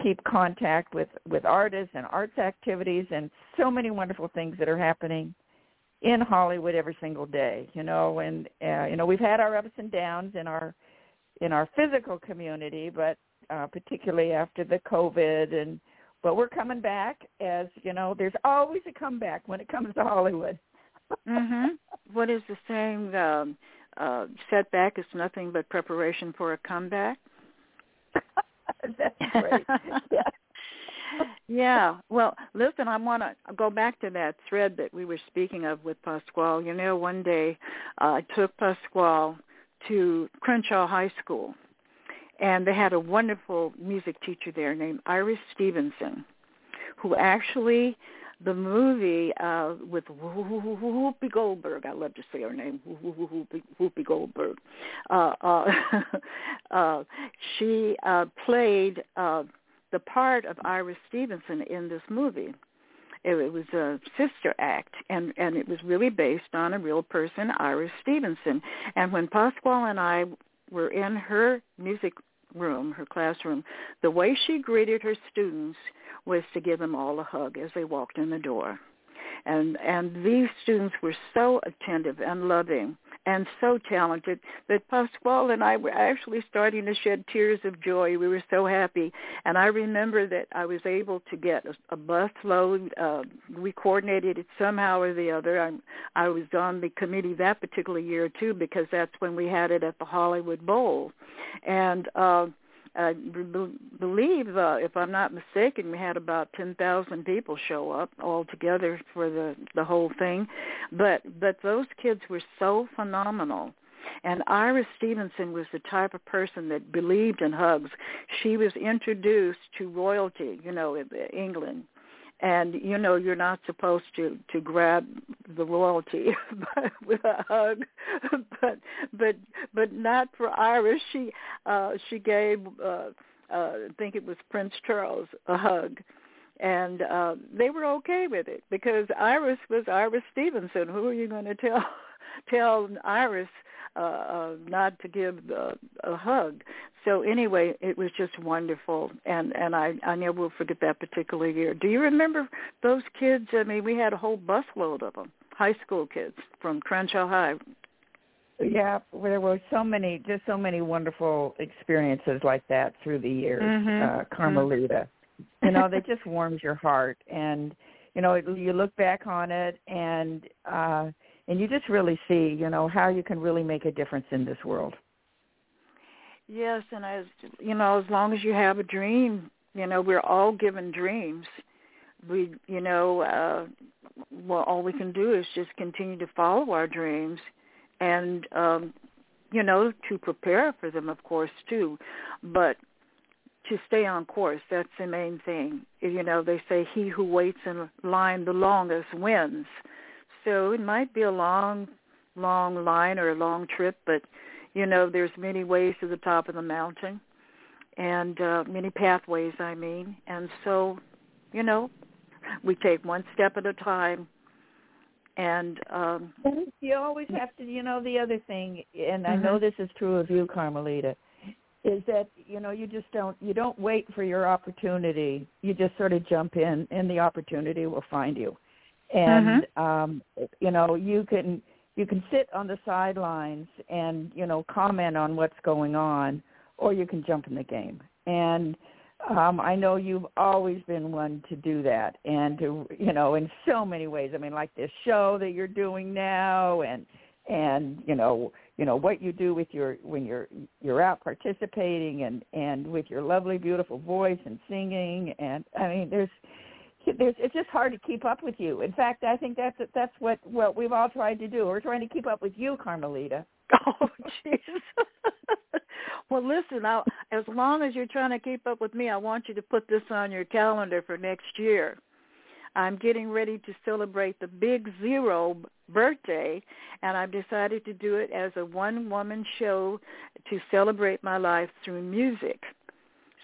keep contact with with artists and arts activities and so many wonderful things that are happening in Hollywood every single day you know. And uh, you know we've had our ups and downs in our in our physical community but uh, particularly after the covid and but we're coming back as you know there's always a comeback when it comes to Hollywood mhm what is the saying um uh setback is nothing but preparation for a comeback *laughs* That's great. *laughs* yeah. yeah. Well, listen, I want to go back to that thread that we were speaking of with Pasquale. You know, one day uh, I took Pasquale to Crenshaw High School, and they had a wonderful music teacher there named Iris Stevenson, who actually the movie uh with Whoopi Goldberg. I love to say her name, Whoopi, Goldberg. Uh, uh, *laughs* uh, she uh, played uh, the part of Iris Stevenson in this movie. It, it was a sister act, and and it was really based on a real person, Iris Stevenson. And when Pasquale and I were in her music room, her classroom, the way she greeted her students was to give them all a hug as they walked in the door. And and these students were so attentive and loving and so talented that Pasquale and I were actually starting to shed tears of joy. We were so happy. And I remember that I was able to get a, a bus load. Uh, we coordinated it somehow or the other. I, I was on the committee that particular year too because that's when we had it at the Hollywood Bowl. And uh, I be- believe, uh, if I'm not mistaken, we had about 10,000 people show up all together for the the whole thing. But but those kids were so phenomenal. And Iris Stevenson was the type of person that believed in hugs. She was introduced to royalty, you know, in England and you know you're not supposed to to grab the royalty *laughs* with a hug. *laughs* But but but not for iris she uh she gave uh uh i think it was prince charles a hug. And uh they were okay with it because iris was iris stevenson. Who are you going to tell *laughs* tell iris uh, uh, not to give uh, a hug. So anyway, it was just wonderful, and and I I never will forget that particular year. Do you remember those kids? I mean, we had a whole busload of them, high school kids from Crenshaw High. Yeah, there were so many, just so many wonderful experiences like that through the years, mm-hmm. uh, Carmelita. you know, that *laughs* just warms your heart, and you know, it, you look back on it, and uh and you just really see, you know, how you can really make a difference in this world. Yes, and as you know, as long as you have a dream, you know, we're all given dreams. We, you know, uh, well, all we can do is just continue to follow our dreams, and um, you know, to prepare for them, of course, too. But to stay on course, that's the main thing. You know, they say he who waits in line the longest wins. So it might be a long, long line or a long trip, but you know, there's many ways to the top of the mountain. and uh, many pathways. I mean, and so, you know, we take one step at a time. And um you always have to, you know, the other thing, and I Mm-hmm. know this is true of you, Carmelita, is that you know you just don't you don't wait for your opportunity. You just sort of jump in, and the opportunity will find you. And um, you know, you can you can sit on the sidelines and you know comment on what's going on, or you can jump in the game. And um, I know you've always been one to do that, and to you know in so many ways. I mean, like this show that you're doing now, and and you know you know what you do with your when you're you're out participating, and and with your lovely, beautiful voice and singing, and I mean, there's there's it's just hard to keep up with you. In fact, I think that's that's what what we've all tried to do. We're trying to keep up with you, Carmelita. *laughs* Oh, jeez. *laughs* well, listen, I'll, as long as you're trying to keep up with me, I want you to put this on your calendar for next year. I'm getting ready to celebrate the Big Zero birthday, and I've decided to do it as a one-woman show to celebrate my life through music.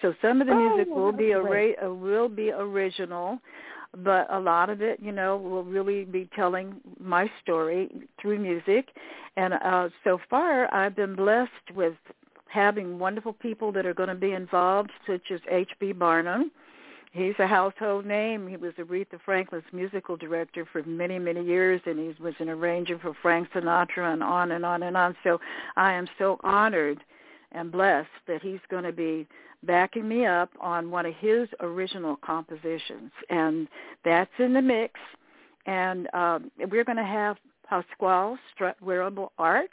So some of the music Oh, will be ori- will be original, but a lot of it, you know, will really be telling my story through music. And uh, so far, I've been blessed with having wonderful people that are going to be involved, such as H.B. Barnum. He's a household name. He was Aretha Franklin's musical director for many, many years, and he was an arranger for Frank Sinatra and on and on and on. So I am so honored and blessed that he's going to be backing me up on one of his original compositions, and that's in the mix. And um, we're going to have Pasquale Strut Wearable Art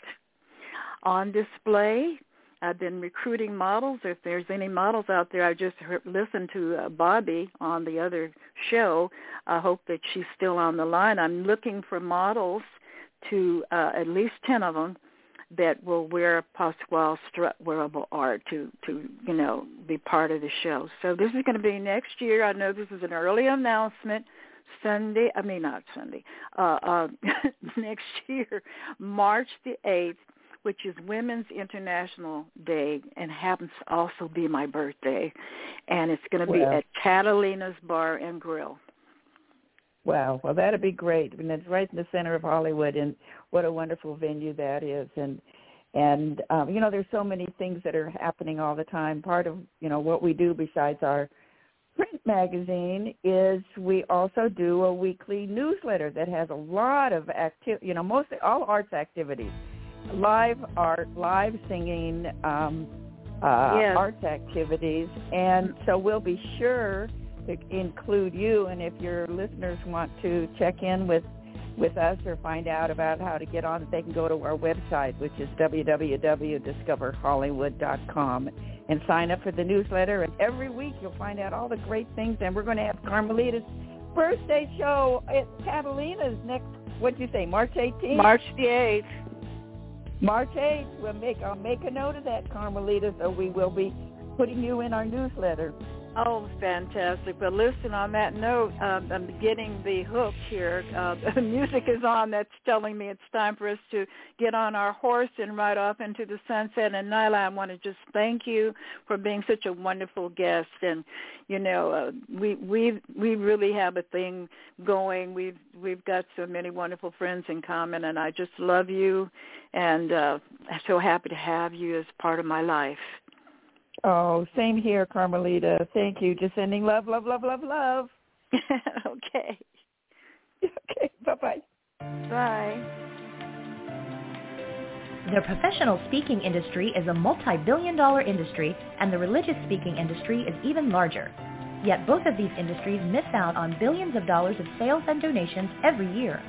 on display. I've been recruiting models. If there's any models out there, I just heard, listened to uh, Bobbie on the other show. I hope that she's still on the line. I'm looking for models to uh, at least 10 of them that will wear a Pasquale strut wearable art to to you know be part of the show. So this is going to be next year. I know this is an early announcement. Sunday, I mean not Sunday, uh, uh, *laughs* next year, March the eighth, which is Women's International Day, and happens to also be my birthday, and it's going to be at Catalina's Bar and Grill. Wow. Well, that'd be great. I mean, it's right in the center of Hollywood, and what a wonderful venue that is. And and um, you know, there's so many things that are happening all the time. Part of you know what we do besides our print magazine is we also do a weekly newsletter that has a lot of active, you know, mostly all arts activities, live art, live singing, um, uh, Yes. arts activities, and so we'll be sure to include you. And if your listeners want to check in with with us or find out about how to get on, they can go to our website, which is www.discoverhollywood.com, and sign up for the newsletter. And every week you'll find out all the great things. And we're going to have Carmelita's birthday show at Catalina's next. What'd you say? March 18th. March the eighth. March 8th. We'll make. I'll make a note of that, Carmelita. So we will be putting you in our newsletter. Oh, fantastic! But listen, on that note, um, I'm getting the hook here. Uh, *laughs* the music is on. That's telling me it's time for us to get on our horse and ride off into the sunset. And Nyla, I want to just thank you for being such a wonderful guest. And you know, uh, we we we really have a thing going. We've we've got so many wonderful friends in common, and I just love you, and uh, I'm so happy to have you as part of my life. Oh, same here, Carmelita. Thank you. Just sending love, love, love, love, love. *laughs* okay. Okay. Bye-bye. Bye. The professional speaking industry is a multi-billion dollar industry and the religious speaking industry is even larger. Yet both of these industries miss out on billions of dollars of sales and donations every year.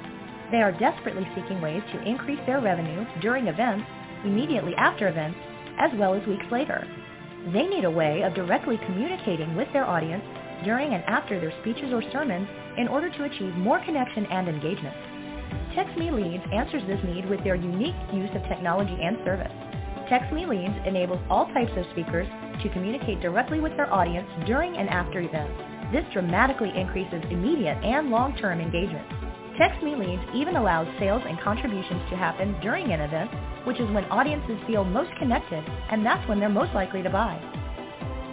They are desperately seeking ways to increase their revenue during events, immediately after events, as well as weeks later. They need a way of directly communicating with their audience during and after their speeches or sermons in order to achieve more connection and engagement. Text Me Leads answers this need with their unique use of technology and service. Text Me Leads enables all types of speakers to communicate directly with their audience during and after events. This dramatically increases immediate and long-term engagement. Text Me Leads even allows sales and contributions to happen during an event, which is when audiences feel most connected, and that's when they're most likely to buy.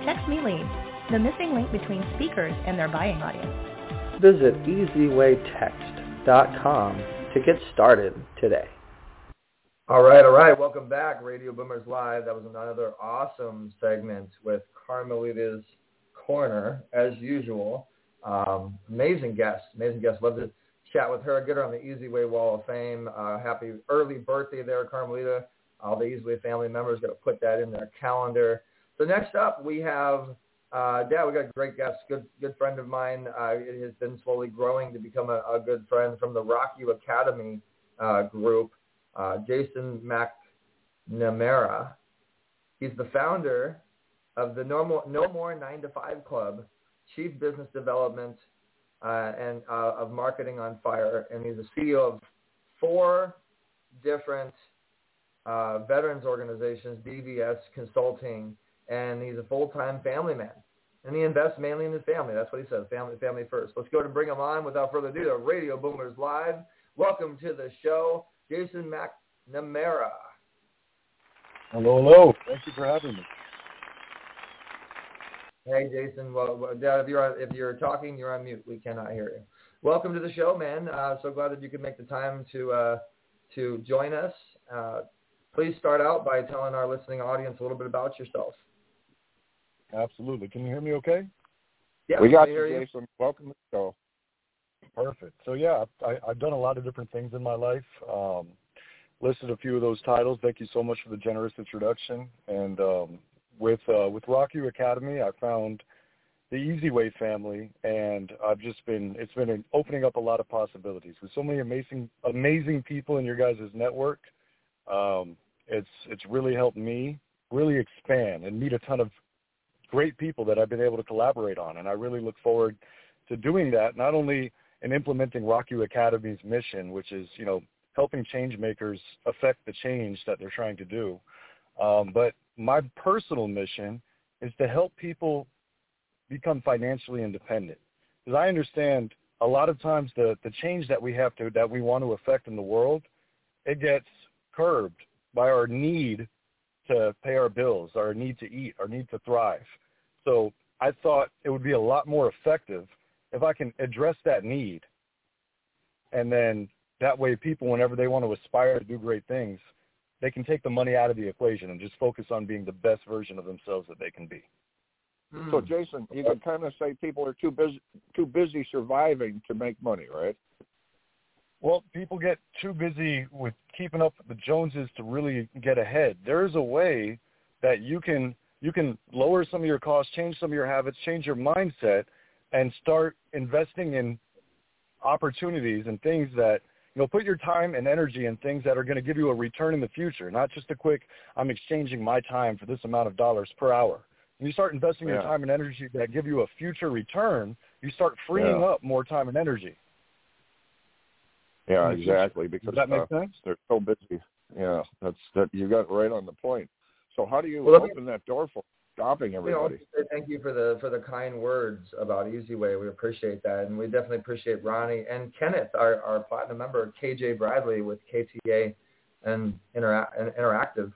Text Me Leads, the missing link between speakers and their buying audience. Visit easywaytext.com to get started today. All right, all right. Welcome back, Radio Boomers Live. That was another awesome segment with Carmelita's Corner, as usual. Um, amazing guest, amazing guest. Love to chat with her. Get her on the Easy Way Wall of Fame. Uh, happy early birthday there, Carmelita. All the Easy Way family members got to put that in their calendar. So next up, we have uh, Dad. We got a great guest, good good friend of mine. Uh, it has been slowly growing to become a, a good friend from the Rock Academy uh, group. Uh, Jason McNamara. He's the founder of the Normal, No More 9 to 5 Club, Chief Business Development uh, and uh, of Marketing on Fire, and he's the CEO of four different uh, veterans organizations, BVS Consulting, and he's a full-time family man. And he invests mainly in his family. That's what he says, family, family first. Let's go to bring him on without further ado. Radio Boomers Live. Welcome to the show, Jason McNamara. Hello, hello. Thank you for having me. Hey, Jason. Well, Dad, if you're if you're talking, you're on mute. We cannot hear you. Welcome to the show, man. Uh, so glad that you could make the time to uh, to join us. Uh, please start out by telling our listening audience a little bit about yourself. Absolutely. Can you hear me okay? Yeah, we got you, Jason. Welcome to the show. Perfect. So yeah, I, I've done a lot of different things in my life. Um, listed a few of those titles. Thank you so much for the generous introduction. And um, with uh, with Rock You Academy, I found the Easy Way family, and I've just been it's been opening up a lot of possibilities with so many amazing amazing people in your guys' network. Um, it's it's really helped me really expand and meet a ton of great people that I've been able to collaborate on, and I really look forward to doing that. Not only in implementing Rock You Academy's mission, which is you know helping change makers affect the change that they're trying to do, um, but my personal mission is to help people become financially independent. Because I understand a lot of times the, the change that we have to that we want to affect in the world, it gets curbed by our need to pay our bills, our need to eat, our need to thrive. So I thought it would be a lot more effective if I can address that need. And then that way people, whenever they want to aspire to do great things, they can take the money out of the equation and just focus on being the best version of themselves that they can be. Hmm. So, Jason, you can kind of say people are too busy too busy surviving to make money, right? Well, people get too busy with keeping up with the Joneses to really get ahead. There is a way that you can you can lower some of your costs, change some of your habits, change your mindset, and start investing in opportunities and things that you know, put your time and energy in things that are going to give you a return in the future, not just a quick, I'm exchanging my time for this amount of dollars per hour. When you start investing yeah. your time and energy that give you a future return, you start freeing yeah. up more time and energy. Yeah, exactly. Because Does that make uh, sense? they're so busy. Yeah, that's that. You got right on the point. So how do you Well, let me- open that door for stopping everybody? Thank you for the for the kind words about Easy Way. We appreciate that, and we definitely appreciate Ronnie and Kenneth, our, our platinum member, KJ Bradley with KTA and, Intera- and Interactive.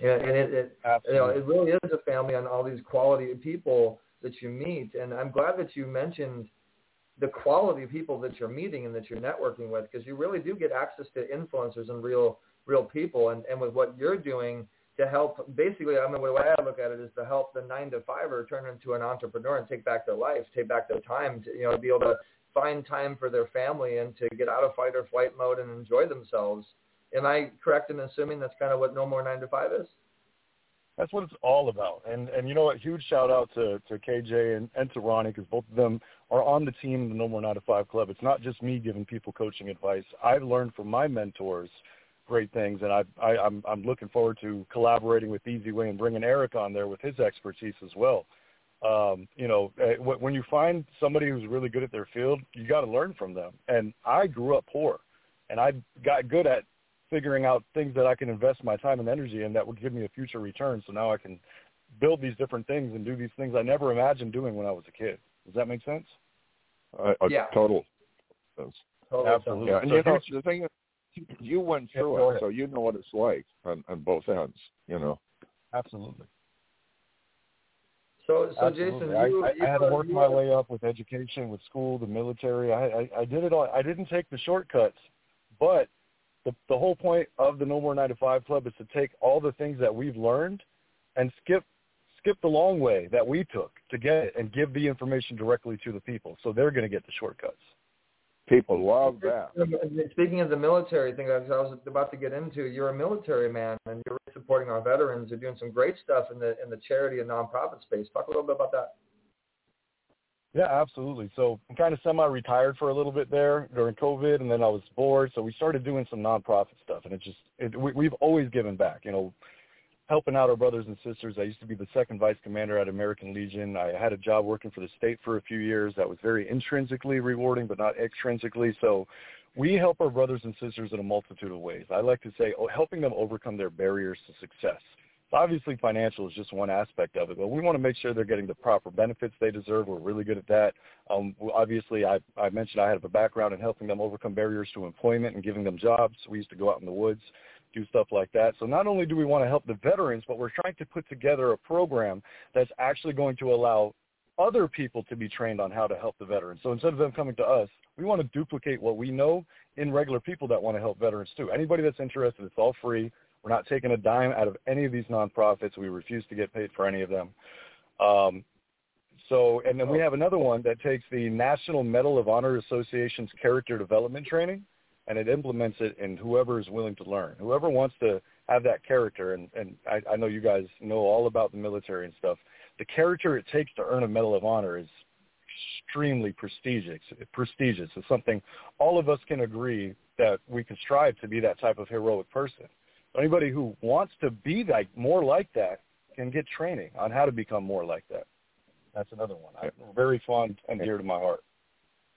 And, and it, it you know it really is a family on all these quality people that you meet. And I'm glad that you mentioned the quality of people that you're meeting and that you're networking with, because you really do get access to influencers and real real people. And and with what you're doing to help basically I mean the way I look at it is to help the nine to fiver turn into an entrepreneur and take back their life, take back their time to you know be able to find time for their family and to get out of fight or flight mode and enjoy themselves. Am I correct in assuming that's kind of what No More Nine to Five is? That's what it's all about. And and you know what? Huge shout out to to KJ and, and to Ronnie because both of them are on the team, the No More Nine to Five Club. It's not just me giving people coaching advice. I've learned from my mentors great things, and I, I I'm I'm looking forward to collaborating with Easy Way and bringing Eric on there with his expertise as well. Um, you know, eh, when you find somebody who's really good at their field, you got to learn from them. And I grew up poor, and I got good at figuring out things that I can invest my time and energy in that would give me a future return. So now I can build these different things and do these things I never imagined doing when I was a kid. Does that make sense? Uh, Yeah. total. sense. Totally. Absolutely. Yeah, and So you know the thing is, you went through go it, ahead. so you know what it's like on, on both ends. You know. Absolutely. So, so Absolutely. Jason, I, you, I, you, I had to work you, my way up with education, with school, the military. I, I, I did it all. I didn't take the shortcuts, but the the whole point of the No More Nine to Five Club is to take all the things that we've learned and skip skip the long way that we took to get it and give the information directly to the people, so they're going to get the shortcuts. People love that. Speaking of the military thing, I was about to get into, you're a military man and you're supporting our veterans. You're doing some great stuff in the in the charity and nonprofit space. Talk a little bit about that. Yeah, absolutely. So I'm kind of semi-retired for a little bit there during COVID, and then I was bored, so we started doing some nonprofit stuff, and it just it, we, we've always given back. You know, helping out our brothers and sisters. I used to be the second vice commander at American Legion. I had a job working for the state for a few years that was very intrinsically rewarding, but not extrinsically. So we help our brothers and sisters in a multitude of ways. I like to say oh, helping them overcome their barriers to success. Obviously, financial is just one aspect of it, but we want to make sure they're getting the proper benefits they deserve. We're really good at that. Um, obviously, I, I mentioned I have a background in helping them overcome barriers to employment and giving them jobs. We used to go out in the woods, do stuff like that. So not only do we want to help the veterans, but we're trying to put together a program that's actually going to allow other people to be trained on how to help the veterans. So instead of them coming to us, we want to duplicate what we know in regular people that want to help veterans too. Anybody that's interested, it's all free. We're not taking a dime out of any of these nonprofits. We refuse to get paid for any of them. Um, so, and then we have another one that takes the National Medal of Honor Association's character development training, and it implements it in whoever is willing to learn. Whoever wants to have that character, and, and I, I know you guys know all about the military and stuff. The character it takes to earn a Medal of Honor is extremely prestigious. Prestigious. It's something all of us can agree that we can strive to be that type of heroic person. Anybody who wants to be like more like that can get training on how to become more like that. That's another one. I'm very fond and dear to my heart.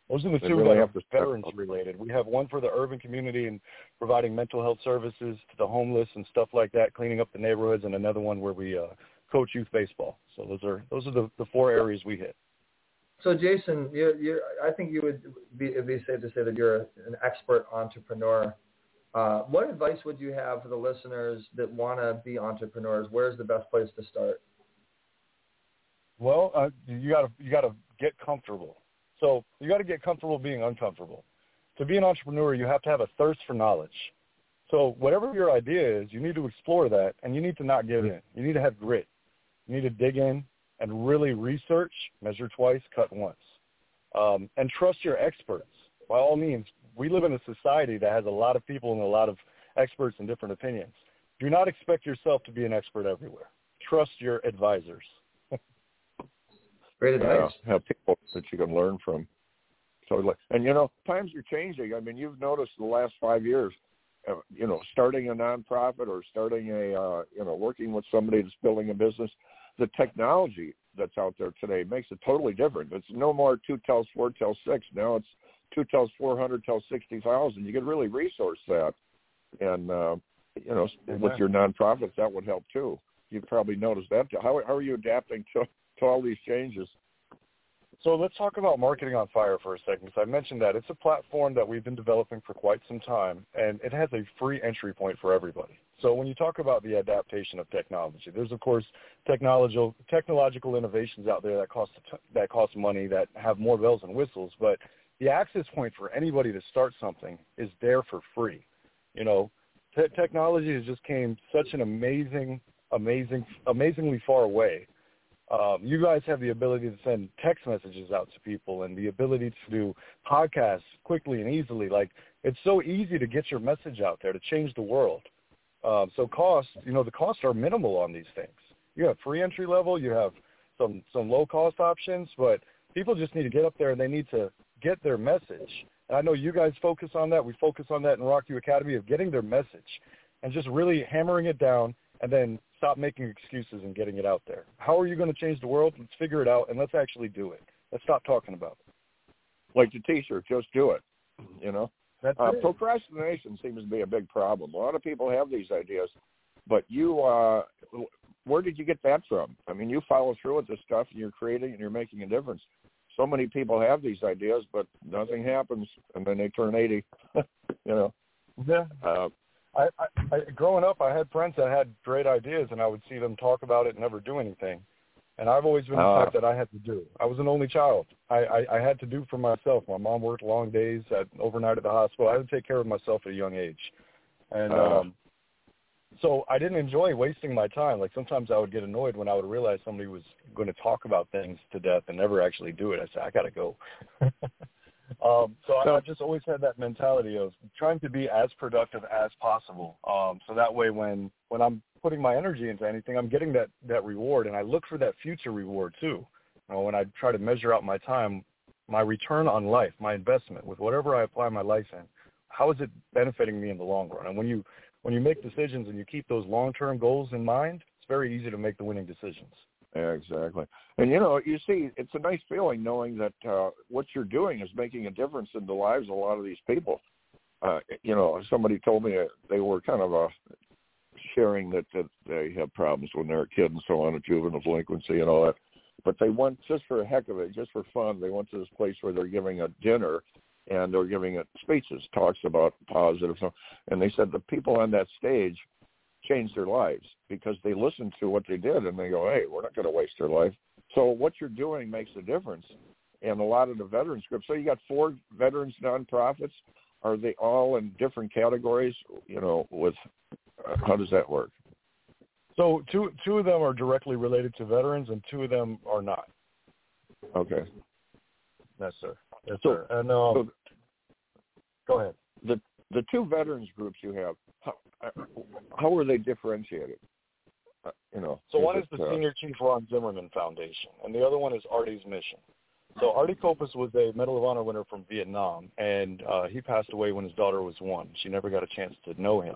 Those are the They two really that are have to veterans related. We have one for the urban community and providing mental health services to the homeless and stuff like that, cleaning up the neighborhoods, and another one where we uh, coach youth baseball. So those are those are the, the four areas we hit. So Jason, you're, you're, I think you would be, it'd be safe to say that you're an expert entrepreneur. Uh, what advice would you have for the listeners that want to be entrepreneurs? Where's the best place to start? Well, uh, you got to you got to get comfortable. So you got to get comfortable being uncomfortable. To be an entrepreneur, you have to have a thirst for knowledge. So whatever your idea is, you need to explore that, and you need to not give in. You need to have grit. You need to dig in and really research, measure twice, cut once, um, and trust your experts. By all means, we live in a society that has a lot of people and a lot of experts and different opinions. Do not expect yourself to be an expert everywhere. Trust your advisors. Great advice. Yeah, have people that you can learn from. Totally. And you know, times are changing. I mean, you've noticed the last five years, uh, you know, starting a nonprofit or starting a, uh, you know, working with somebody that's building a business, the technology that's out there today makes it totally different. It's no more two tells four tells six. Now it's two tells four hundred tells sixty thousand. You can really resource that, and uh, you know, with your nonprofits, that would help too. You've probably noticed that. How how are you adapting to to all these changes? So let's talk about Marketing on Fire for a second, because I mentioned that it's a platform that we've been developing for quite some time, and it has a free entry point for everybody. So when you talk about the adaptation of technology, there's of course technological technological innovations out there that cost that cost money that have more bells and whistles, but the access point for anybody to start something is there for free. You know, te- technology has just came such an amazing, amazing, amazingly far away um, you guys have the ability to send text messages out to people and the ability to do podcasts quickly and easily. Like it's so easy to get your message out there to change the world. Um, so costs, you know, the costs are minimal on these things. You have free entry level, you have some some low cost options, but people just need to get up there and they need to get their message. And I know you guys focus on that. We focus on that in Rock You Academy of getting their message and just really hammering it down and then stop making excuses and getting it out there. How are you going to change the world? Let's figure it out and let's actually do it. Let's stop talking about it. Like the T-shirt, just do it. You know, That's uh, it. procrastination seems to be a big problem. A lot of people have these ideas, but you, uh, where did you get that from? I mean, you follow through with this stuff, and you're creating, and you're making a difference. So many people have these ideas, but nothing happens, and then they turn eighty. *laughs* you know, Yeah. uh, I, I, I growing up, I had friends that had great ideas, and I would see them talk about it and never do anything. And I've always been the uh, type that I had to do. I was an only child. I, I, I had to do for myself. My mom worked long days, at, overnight at the hospital. I had to take care of myself at a young age. And uh, um, so I didn't enjoy wasting my time. Like sometimes I would get annoyed when I would realize somebody was going to talk about things to death and never actually do it. I said, I got to go. *laughs* um, so, so I, I just always had that mentality of trying to be as productive as possible. Um, so that way, when when I'm putting my energy into anything, I'm getting that that reward, and I look for that future reward too. You know, when I try to measure out my time, my return on life, my investment with whatever I apply my life in, how is it benefiting me in the long run? And when you when you make decisions and you keep those long-term goals in mind, it's very easy to make the winning decisions. Exactly. And you know, you see, it's a nice feeling knowing that uh, what you're doing is making a difference in the lives of a lot of these people. Uh, you know, somebody told me they were kind of uh, sharing that, that they have problems when they're a kid and so on, a juvenile delinquency and all that. But they went just for a heck of it, just for fun. They went to this place where they're giving a dinner and they're giving it speeches, talks about positive. And they said the people on that stage changed their lives because they listened to what they did and they go, hey, we're not going to waste their life. So what you're doing makes a difference. And a lot of the veterans groups, so you got four veterans nonprofits. Are they all in different categories? You know, with uh, how does that work? So two two of them are directly related to veterans, and two of them are not. Okay. Yes, sir. Yes, so, sir. And um, so go ahead. The the two veterans groups you have, how, how are they differentiated? Uh, you know. So one is the uh, Senior Chief Ron Zimmerman Foundation, and the other one is Artie's Mission. So Artie Kopus was a Medal of Honor winner from Vietnam, and uh, he passed away when his daughter was one. She never got a chance to know him.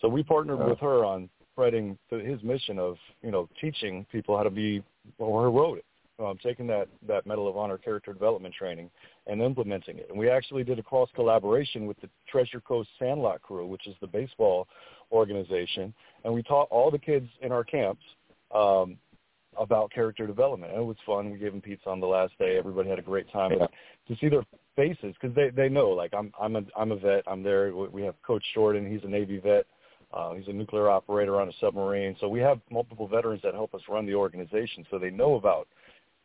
So we partnered with her on spreading his mission of, you know, teaching people how to be more heroic, um, taking that, that Medal of Honor character development training and implementing it. And we actually did a cross collaboration with the Treasure Coast Sandlot Crew, which is the baseball organization, and we taught all the kids in our camps um, about character development. And it was fun. We gave them pizza on the last day. Everybody had a great time. Yeah. To see their faces, because they they know, like I'm I'm a I'm a vet. I'm there. We have Coach Jordan. He's a Navy vet. Uh, he's a nuclear operator on a submarine. So we have multiple veterans that help us run the organization, so they know about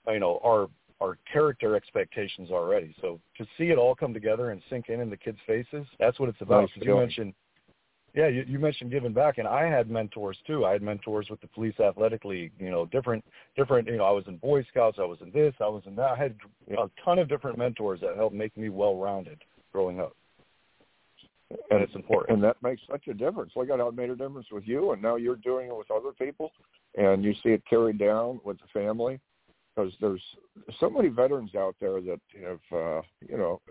you know our our character expectations already. So to see it all come together and sink in in the kids' faces, that's what it's about. Nice you mentioned, yeah, you, you mentioned giving back, and I had mentors too. I had mentors with the Police Athletic League. You know, different, different. You know, I was in Boy Scouts. I was in this. I was in that. I had a ton of different mentors that helped make me well-rounded growing up. And it's important. And that makes such a difference. Look at how it made a difference with you, and now you're doing it with other people, and you see it carried down with the family because there's so many veterans out there that have uh, you know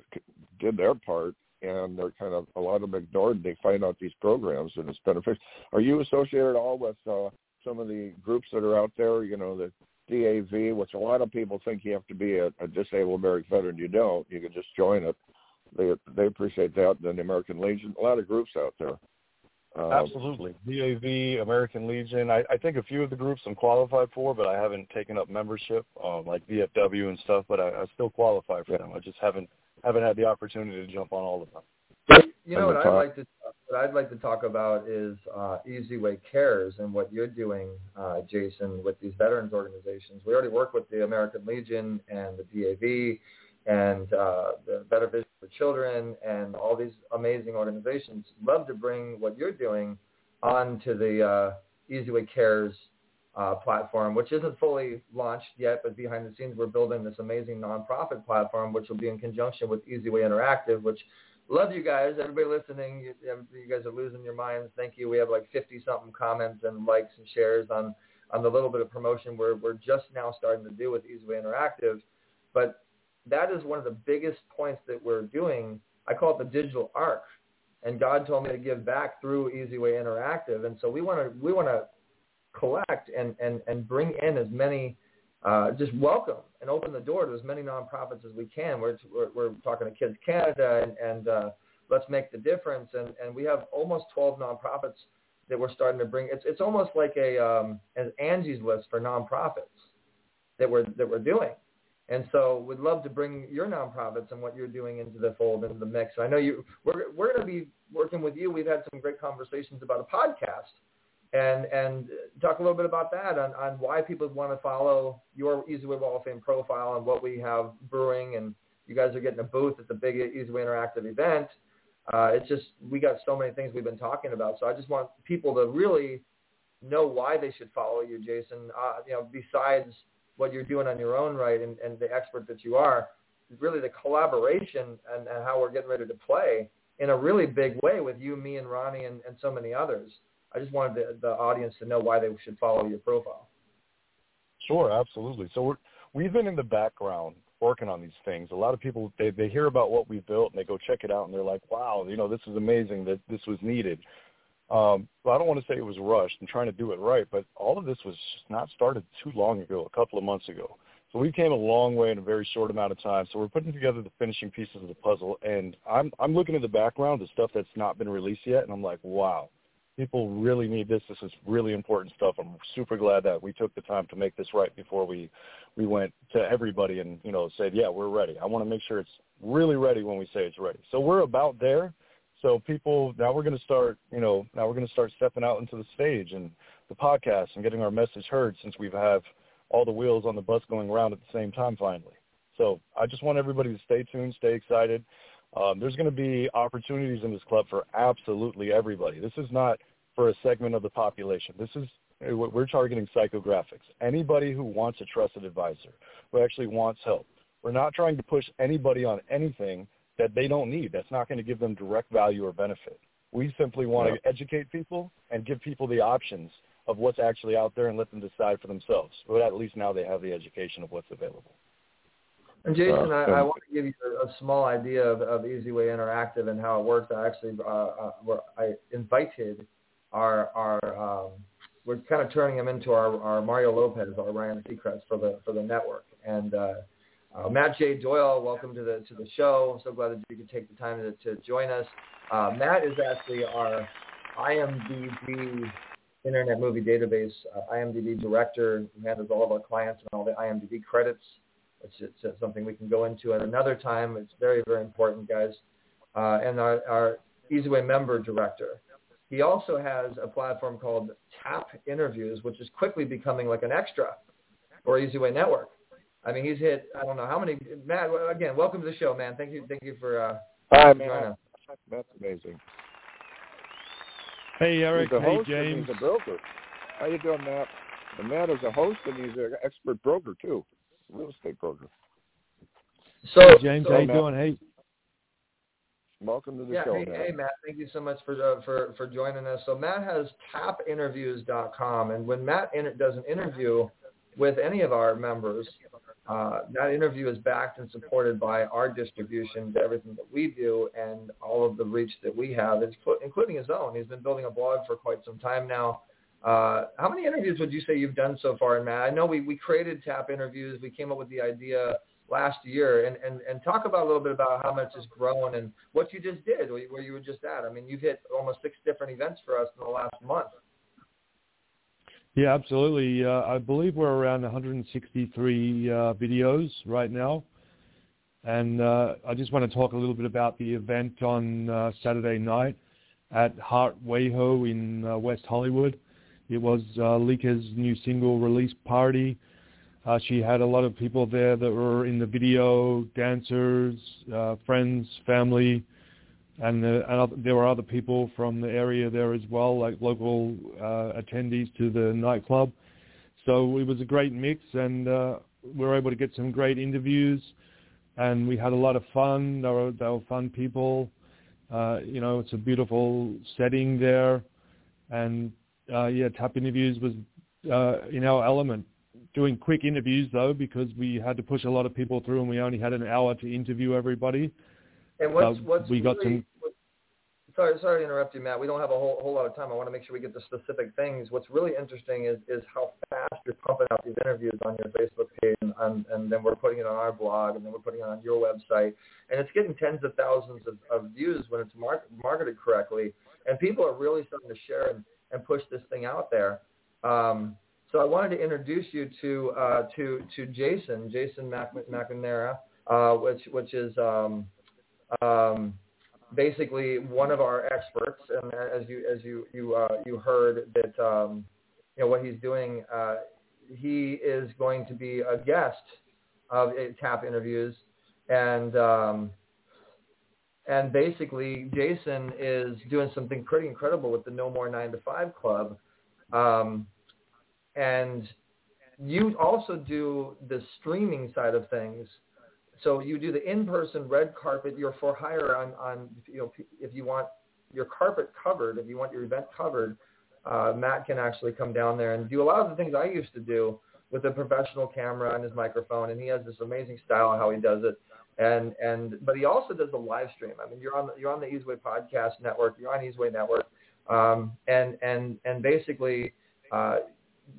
did their part and they're kind of a lot of them ignored they find out these programs and it's beneficial. Are you associated at all with uh, some of the groups that are out there? You know the DAV, which a lot of people think you have to be a, a disabled American veteran. You don't. You can just join it. They they appreciate that. And then the American Legion, a lot of groups out there. Um, Absolutely. DAV, American Legion. I, I think a few of the groups I'm qualified for, but I haven't taken up membership, um, like VFW and stuff. But I, I still qualify for yeah. them. I just haven't haven't had the opportunity to jump on all of them. You know what I'd like to what I'd like to talk about is uh, Easy Way Cares and what you're doing, uh, Jason, with these veterans organizations. We already work with the American Legion and the DAV and uh, the Better Vision for Children and all these amazing organizations love to bring what you're doing onto the uh, Cares uh, platform, which isn't fully launched yet, but behind the scenes we're building this amazing nonprofit platform, which will be in conjunction with Easy Way Interactive, which love you guys. Everybody listening, you, you guys are losing your minds. Thank you. We have like 50 something comments and likes and shares on on the little bit of promotion we're we're just now starting to do with Easy Way Interactive. But that is one of the biggest points that we're doing. I call it the digital arc. And God told me to give back through Easy Way Interactive. And so we want to we want to collect and, and, and bring in as many, uh, just welcome and open the door to as many nonprofits as we can. We're, we're, we're talking to Kids Canada and, and uh, Let's Make the Difference. And, and we have almost 12 nonprofits that we're starting to bring. It's, it's almost like a um, an Angie's List for nonprofits that we're, that we're doing. And so we'd love to bring your nonprofits and what you're doing into the fold, into the mix. I know you, we're, we're going to be working with you. We've had some great conversations about a podcast and and talk a little bit about that on, on why people want to follow your Easyway Wall of Fame profile and what we have brewing. And you guys are getting a booth at the big Easyway Interactive event. Uh, it's just we got so many things we've been talking about. So I just want people to really know why they should follow you, Jason. Uh, you know, besides what you're doing on your own right and, and the expert that you are, really the collaboration and, and how we're getting ready to play in a really big way with you, me, and Ronnie, and, and so many others. I just wanted the, the audience to know why they should follow your profile. Sure, absolutely. So we're, we've been in the background working on these things. A lot of people they they hear about what we built and they go check it out and they're like, "Wow, you know, this is amazing that this was needed." Um, but I don't want to say it was rushed and trying to do it right, but all of this was not started too long ago, a couple of months ago. So we came a long way in a very short amount of time. So we're putting together the finishing pieces of the puzzle, and I'm I'm looking at the background, the stuff that's not been released yet, and I'm like, wow, people really need this. This is really important stuff. I'm super glad that we took the time to make this right before we we went to everybody and you know said, yeah, we're ready. I want to make sure it's really ready when we say it's ready. So we're about there. So people, now we're going to start, you know, now we're going to start stepping out into the stage and the podcast and getting our message heard since we have all the wheels on the bus going around at the same time finally. So I just want everybody to stay tuned, stay excited. Um, there's going to be opportunities in this club for absolutely everybody. This is not for a segment of the population. This is we're targeting psychographics. Anybody who wants a trusted advisor, who actually wants help. We're not trying to push anybody on anything that they don't need. That's not going to give them direct value or benefit. We simply want yeah. to educate people and give people the options of what's actually out there and let them decide for themselves. But at least now they have the education of what's available. And Jason, uh, I, I, want to give you a, a small idea of, of EasyWay Interactive and how it works. I actually uh, uh, I invited our our um, we're kind of turning him into our, our Mario Lopez, our Ryan Seacrest for the for the network. And uh, uh, Matt J. Doyle, welcome to the to the show. I'm so glad that you could take the time to, to join us. Uh, Matt is actually our IMDb Internet Movie Database uh, IMDb director. He handles all of our clients and all the IMDb credits. It's, it's, it's something we can go into at another time. It's very very important, guys. Uh, and our, our EasyWay member director. He also has a platform called Tap Interviews, which is quickly becoming like an extra for EasyWay Network. I mean, he's hit I don't know how many. Matt, again, welcome to the show, man. Thank you, thank you for uh, Hi, man. That's amazing. Hey, Eric. He's a hey, host James. he's a broker. How you doing, Matt? And Matt is a host and he's an expert broker too, real estate broker. So, hey, James, so, how you doing? Hey. Welcome to the yeah, show, hey, Matt. hey, Matt. Thank you so much for uh, for for joining us. So Matt has tapinterviews.com, and when Matt inter- does an interview with any of our members, uh, that interview is backed and supported by our distribution to everything that we do and all of the reach that we have, including his own. He's been building a blog for quite some time now. Uh, how many interviews would you say you've done so far, Matt? I know we, we created Tap Interviews. We came up with the idea last year, and, and, and talk about a little bit about how much has grown and what you just did, where you were just at. I mean, you've hit almost six different events for us in the last month. Yeah, absolutely. Uh, I believe we're around 163 uh, videos right now. And uh, I just want to talk a little bit about the event on uh, Saturday night at Heart WeHo in uh, West Hollywood. It was uh, Lika's new single release party. Uh, she had a lot of people there that were in the video, dancers, friends, family, and, the, and there were other people from the area there as well, like local uh, attendees to the nightclub. So it was a great mix, and uh, we were able to get some great interviews, and we had a lot of fun. There were, there were fun people. Uh, you know, it's a beautiful setting there, and uh, yeah, Tap Interviews was uh, in our element. Doing quick interviews though, because we had to push a lot of people through, and we only had an hour to interview everybody. And what's Uh, what's we got really, some- sorry sorry to interrupt you, Matt. We don't have a whole whole lot of time. I want to make sure we get the specific things. What's really interesting is is how fast you're pumping out these interviews on your Facebook page, and and, and then we're putting it on our blog, and then we're putting it on your website, and it's getting tens of thousands of, of views when it's mar- marketed correctly, and people are really starting to share and, and push this thing out there. Um, so I wanted to introduce you to uh, to to Jason, Jason Mac- McNamara, uh, which which is um, um, basically one of our experts, and as you as you you uh, you heard that um, you know what he's doing, uh, he is going to be a guest of TAP interviews, and um, and basically Jason is doing something pretty incredible with the No More Nine to Five Club, um, and you also do the streaming side of things. So you do the in-person red carpet. You're for hire on on you know if you want your carpet covered, if you want your event covered, uh, Matt can actually come down there and do a lot of the things I used to do with a professional camera and his microphone, and he has this amazing style how he does it. And and but he also does a live stream. I mean, you're on the, you're on the Easyway Podcast Network, you're on Easyway Network, um, and and and basically, uh,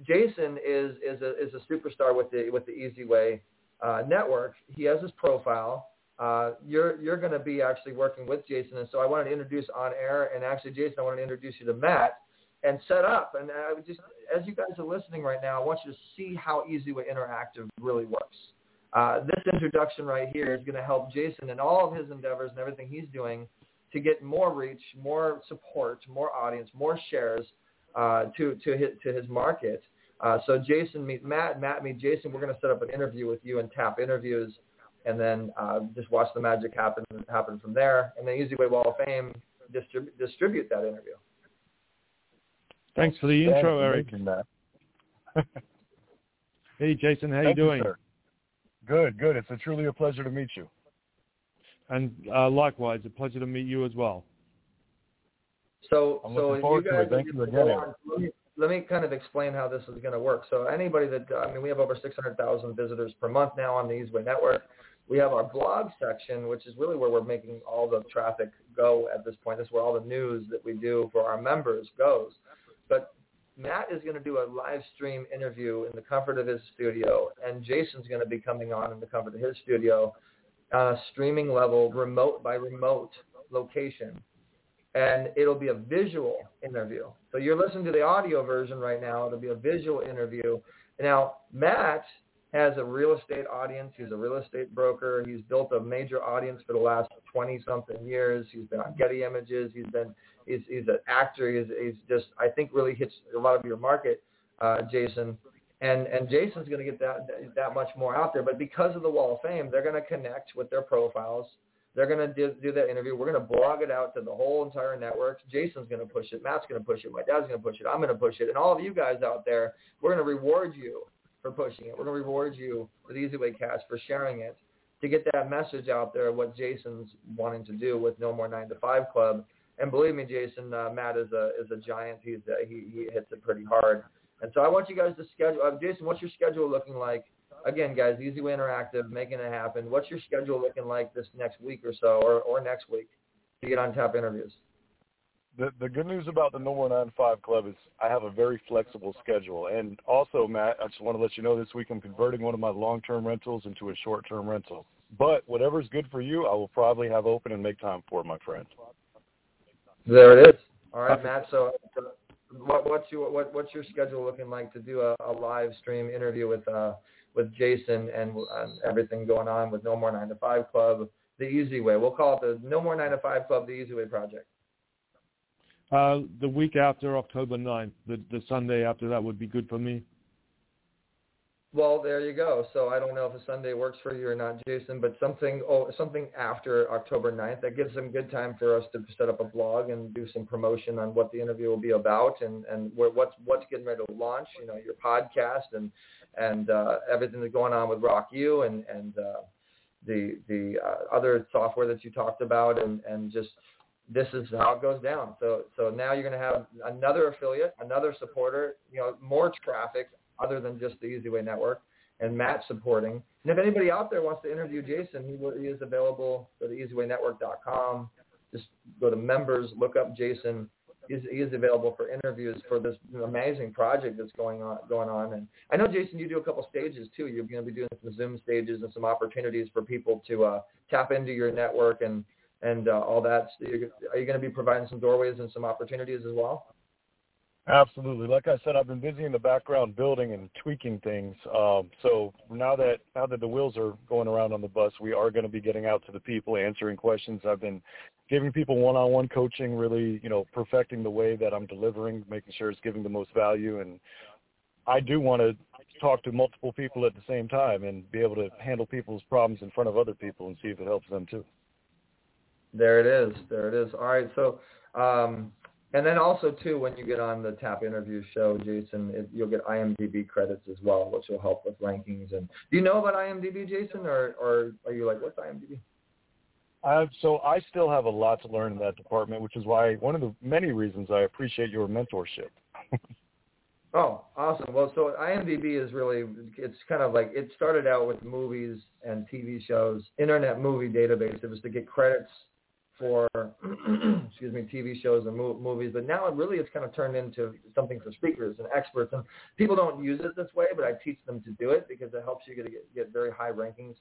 Jason is is a is a superstar with the with the Easyway uh, network. He has his profile. Uh, you're you're going to be actually working with Jason, and so I wanted to introduce on air. And actually, Jason, I wanted to introduce you to Matt and set up. And I would just, as you guys are listening right now, I want you to see how Easyway Interactive really works. Uh, this introduction right here is going to help Jason in all of his endeavors and everything he's doing to get more reach, more support, more audience, more shares uh, to to his, to his market. Uh, so Jason meet Matt, Matt meet Jason. We're going to set up an interview with you and tap interviews, and then uh, just watch the magic happen happen from there. And then Easyway Wall of Fame distrib- distribute that interview. Thanks for the intro, Eric. hey, Jason, how Thank you doing? You, good, good. It's a truly a pleasure to meet you. And uh, likewise, a pleasure to meet you as well. So, I'm so looking forward you guys, to it. Thank you again. Let, me, kind of explain how this is going to work. So, anybody that I mean, we have over 600,000 visitors per month now on the Easyway Network. We have our blog section, which is really where we're making all the traffic go at this point. This is where all the news that we do for our members goes. But Matt is going to do a live stream interview in the comfort of his studio, and Jason's going to be coming on in the comfort of his studio on a streaming level, remote by remote location. And it'll be a visual interview. So you're listening to the audio version right now. It'll be a visual interview. Now, Matt has a real estate audience. He's a real estate broker. He's built a major audience for the last 20-something years. He's been on Getty Images. He's been he's, he's an actor. He's, he's just I think really hits a lot of your market, uh, Jason. And and Jason's going to get that that much more out there. But because of the Wall of Fame, they're going to connect with their profiles. They're going to do, do that interview. We're going to blog it out to the whole entire network. Jason's going to push it. Matt's going to push it. My dad's going to push it. I'm going to push it. And all of you guys out there, we're going to reward you for pushing it. We're going to reward you with Easyway Cash for sharing it to get that message out there. What Jason's wanting to do with No More Nine to Five Club. And believe me, Jason, uh, Matt is a is a giant. He's uh, he he hits it pretty hard. And so I want you guys to schedule. Uh, Jason, what's your schedule looking like? Again, guys, Easyway Interactive, making it happen. What's your schedule looking like this next week or so, or, or next week, to get on tap interviews? The the good news about the No More Nine Five Club is I have a very flexible schedule, and also Matt, I just want to let you know this week I'm converting one of my long-term rentals into a short-term rental. But whatever's good for you, I will probably have open and make time for, my friend. There it is. All right, Matt. So, what, what's your what, what's your schedule looking like to do a, a live stream interview with uh, with Jason and um, everything going on with No More Nine to Five Club, the Easy Way? We'll call it the No More Nine to Five Club, the Easy Way Project. Uh, the week after October 9th, the, the Sunday after that would be good for me. Well, there you go. So I don't know if a Sunday works for you or not, Jason, but something oh, something after October 9th that gives some good time for us to set up a blog and do some promotion on what the interview will be about and and what's what's getting ready to launch. You know, your podcast and and uh, everything that's going on with Rock U and and uh, the the uh, other software that you talked about and and just this is how it goes down. So so now you're going to have another affiliate, another supporter, you know, more traffic other than just the Easyway Network, and Matt supporting. And if anybody out there wants to interview Jason, he, will, he is available. Go to EasywayNetwork.com. Just go to members, look up Jason. He's, he is available for interviews for this amazing project that's going on. Going on, and I know Jason, you do a couple stages too. You're going to be doing some Zoom stages and some opportunities for people to uh, tap into your network and and uh, all that. Are you going to be providing some doorways and some opportunities as well? Absolutely. Like I said, I've been busy in the background building and tweaking things. Um, so now that now that the wheels are going around on the bus, we are going to be getting out to the people, answering questions. I've been giving people one-on-one coaching, really, you know, perfecting the way that I'm delivering, making sure it's giving the most value. And I do want to talk to multiple people at the same time and be able to handle people's problems in front of other people and see if it helps them too. There it is. There it is. All right. So. Um, and then also too, when you get on the Tap Interview show, Jason, it, you'll get IMDb credits as well, which will help with rankings. And do you know about IMDb, Jason, or or are you like, what's IMDb? Uh, so I still have a lot to learn in that department, which is why one of the many reasons I appreciate your mentorship. *laughs* oh, awesome. Well, so IMDb is really, it's kind of like, it started out with movies and TV shows, Internet Movie Database. It was to get credits for *clears throat* excuse me TV shows and mo- movies, but now it really it's kind of turned into something for speakers and experts. And people don't use it this way, but I teach them to do it because it helps you get get, very high rankings.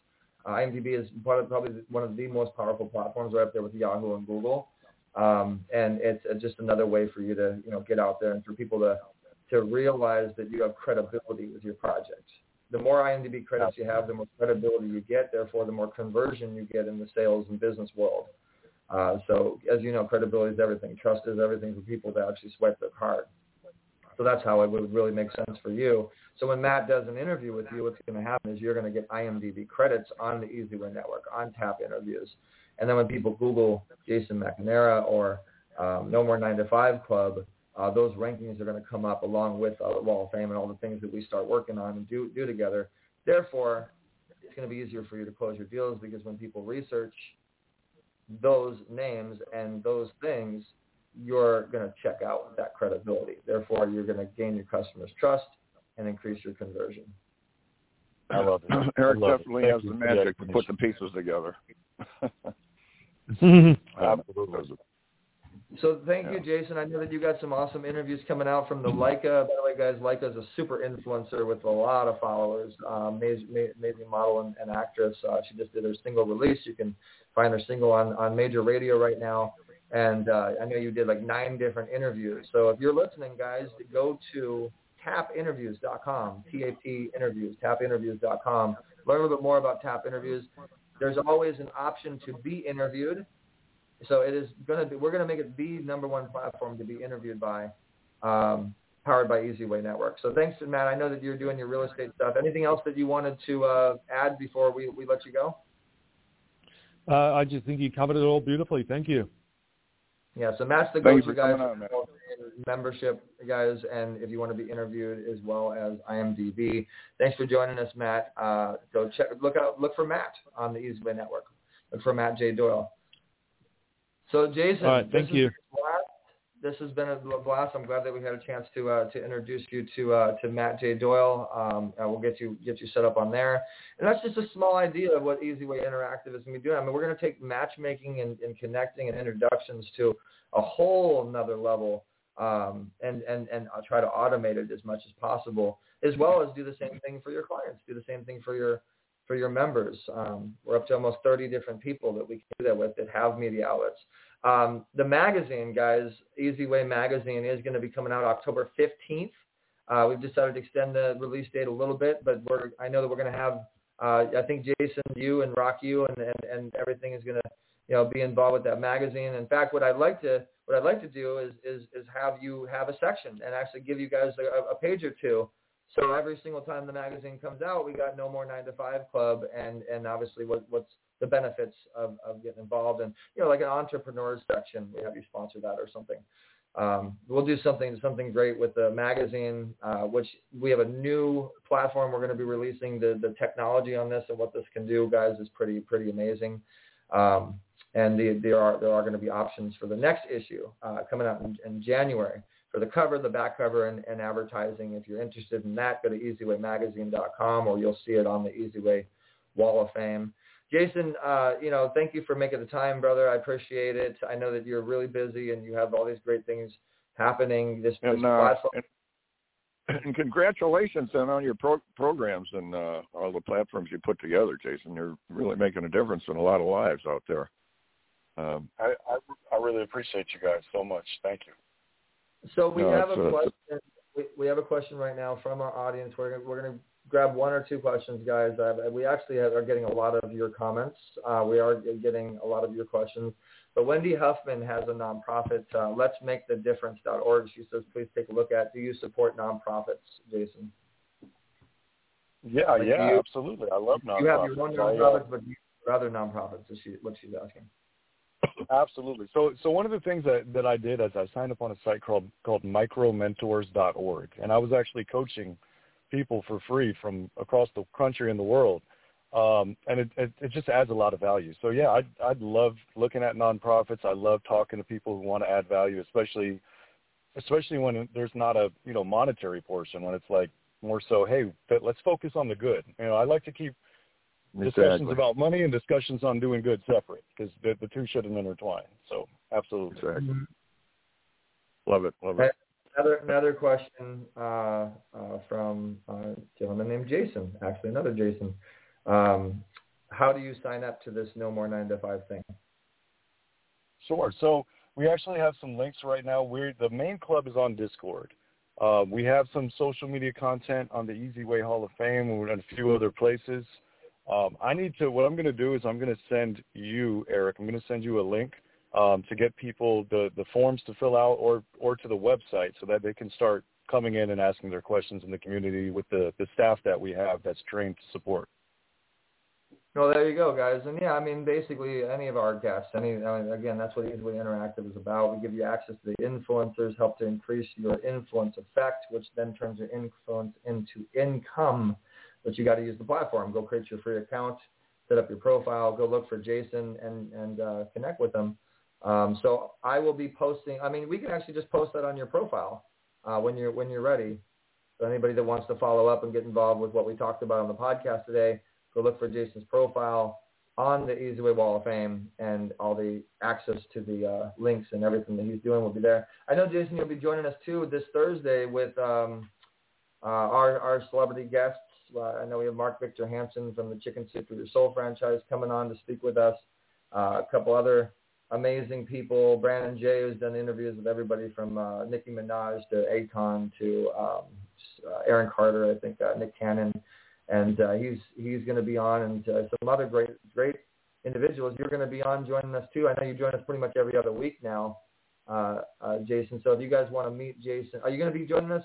Uh, IMDb is probably one of the most powerful platforms right up there with Yahoo and Google, um, and it's just another way for you to you know get out there and for people to to realize that you have credibility with your project. The more IMDb credits you have, the more credibility you get. Therefore, the more conversion you get in the sales and business world. Uh, so as you know, credibility is everything. Trust is everything for people to actually swipe their card. So that's how it would really make sense for you. So when Matt does an interview with you, what's going to happen is you're going to get IMDb credits on the EasyWay Network, on Tap Interviews. And then when people Google Jason McNamara or um, No More 9 to 5 Club, uh, those rankings are going to come up along with uh, the Wall of Fame and all the things that we start working on and do, do together. Therefore, it's going to be easier for you to close your deals because when people research those names and those things, you're going to check out with that credibility. Therefore, you're going to gain your customers' trust and increase your conversion. I love it. *laughs* Eric love definitely it. has the magic to put the pieces together. *laughs* Absolutely. *laughs* So thank you, Jason. I know that you got some awesome interviews coming out from the Leica. By the way, guys, Leica is a super influencer with a lot of followers. Um, amazing, amazing model and, and actress. Uh, she just did her single release. You can find her single on, on major radio right now. And uh, I know you did like nine different interviews. So if you're listening, guys, go to tapinterviews.com, T-A-P interviews, tapinterviews.com. Learn a little bit more about Tap Interviews. There's always an option to be interviewed. So it is going to be, we're going to make it the number one platform to be interviewed by, um, powered by EasyWay Network. So thanks, Matt. I know that you're doing your real estate stuff. Anything else that you wanted to uh, add before we, we let you go? Uh, I just think you covered it all beautifully. Thank you. Yeah, so Matt's the go-to guy for membership, guys, and if you want to be interviewed as well as IMDb. Thanks for joining us, Matt. Uh, go check, look out, look for Matt on the EasyWay Network. Look for Matt J. Doyle. So, Jason, right, thank you. This has been a blast. I'm glad that we had a chance to uh, to introduce you to uh, to Matt J. Doyle. Um, we'll get you get you set up on there. And that's just a small idea of what Easy Way Interactive is going to be doing. I mean, we're going to take matchmaking and, and connecting and introductions to a whole another level, um, and and and I'll try to automate it as much as possible, as well as do the same thing for your clients. Do the same thing for your for your members. Um, we're up to almost 30 different people that we can do that with that have media outlets. Um, the magazine, guys, Easy Way Magazine is going to be coming out October 15th. Uh, we've decided to extend the release date a little bit, but we're, I know that we're going to have, uh, I think Jason, you and Rock you and, and, and everything is going to, you know, be involved with that magazine. In fact, what I'd like to, what I'd like to do is, is, is have you have a section and actually give you guys a, a page or two so every single time the magazine comes out, we got no more nine to five club, and and obviously what what's the benefits of, of getting involved, and you know like an entrepreneurs section, we have you sponsor that or something. Um, we'll do something something great with the magazine, uh, which we have a new platform we're going to be releasing. The the technology on this and what this can do, guys, is pretty pretty amazing. Um, and the, there are there are going to be options for the next issue uh, coming out in, in January for the cover, the back cover, and, and advertising. If you're interested in that, go to easywaymagazine.com or you'll see it on the EasyWay Wall of Fame. Jason, uh, you know, thank you for making the time, brother. I appreciate it. I know that you're really busy and you have all these great things happening. This, and, this uh, platform. And, and congratulations then on your pro- programs and uh, all the platforms you put together, Jason. You're really making a difference in a lot of lives out there. Um, I, I I really appreciate you guys so much. Thank you. So we No, have a question. We, we have a question right now from our audience. We're gonna, we're going to grab one or two questions, guys. Uh, we actually have, are getting a lot of your comments. Uh, we are getting a lot of your questions. But Wendy Huffman has a nonprofit, uh, Let's Make the Difference.org. She says, please take a look at. Do you support nonprofits, Jason? Yeah, Like, yeah, you- absolutely. I love nonprofits. You have your own uh, nonprofits, but do you support other nonprofits? Is she, what she's asking. Absolutely. So, so one of the things that, that I did is I signed up on a site called called micromentors.org, and I was actually coaching people for free from across the country and the world, um, and it, it, it just adds a lot of value. So, yeah, I I love looking at nonprofits. I love talking to people who want to add value, especially especially when there's not a you know monetary portion. When it's like more so, hey, let's focus on the good. You know, I like to keep discussions about money and discussions on doing good separate because the, the two shouldn't intertwine. So absolutely. Exactly. Love it. Love it. Another another question uh, uh, from a gentleman named Jason. Actually, another Jason. Um, how do you sign up to this No More Nine to Five thing? Sure. So we actually have some links right now. We're the main club is on Discord. Uh, we have some social media content on the Easy Way Hall of Fame and a few other places. Um, I need to. What I'm going to do is I'm going to send you, Eric. I'm going to send you a link um, to get people the the forms to fill out, or or to the website so that they can start coming in and asking their questions in the community with the the staff that we have that's trained to support. No, there you go, guys. And yeah, I mean, basically any of our guests, any I mean, again, that's what Easy Way Interactive is about. We give you access to the influencers, help to increase your influence effect, which then turns your influence into income. But you got to use the platform. Go create your free account, set up your profile, go look for Jason, and and uh, connect with him. Um, so I will be posting. I mean, we can actually just post that on your profile uh, when you're when you're ready. So anybody that wants to follow up and get involved with what we talked about on the podcast today, go look for Jason's profile on the Easy Way Wall of Fame, and all the access to the uh, links and everything that he's doing will be there. I know Jason, you'll be joining us too this Thursday with um, uh, our our celebrity guests. Uh, I know we have Mark Victor Hansen from the Chicken Soup for Your Soul franchise coming on to speak with us. Uh, a couple other amazing people. Brandon Jay, who's done interviews with everybody from uh, Nicki Minaj to Akon to um, uh, Aaron Carter, I think uh, Nick Cannon, and uh, he's he's going to be on, and uh, some other great great individuals. You're going to be on joining us too. I know you join us pretty much every other week now, uh, uh, Jason. So if you guys want to meet Jason, are you going to be joining us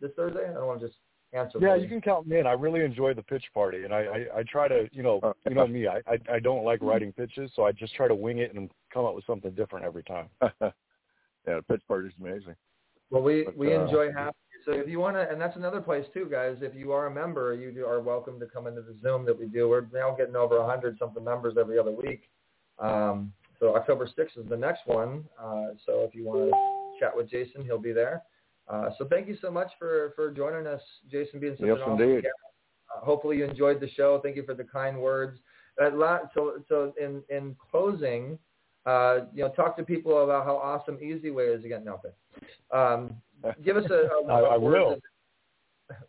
this Thursday? I don't want to just answer. Yeah, you can count me in. I really enjoy the pitch party, and I, I, I try to, you know, *laughs* you know me. I, I, I don't like writing pitches, so I just try to wing it and come up with something different every time. *laughs* yeah, the pitch party is amazing. Well, we But, we uh, enjoy having you. So if you want to, and that's another place too, guys. If you are a member, you are welcome to come into the Zoom that we do. We're now getting over a hundred something members every other week. Um, so October 6th is the next one. Uh, so if you want to chat with Jason, he'll be there. Uh, so thank you so much for for joining us, Jason, being such Yes, an awesome indeed. guest. Uh, hopefully you enjoyed the show. Thank you for the kind words. At la- so so in in closing, uh, you know, talk to people about how awesome Easy Way is again. No, okay. Um, give us a, a, *laughs* I- I a word will. of-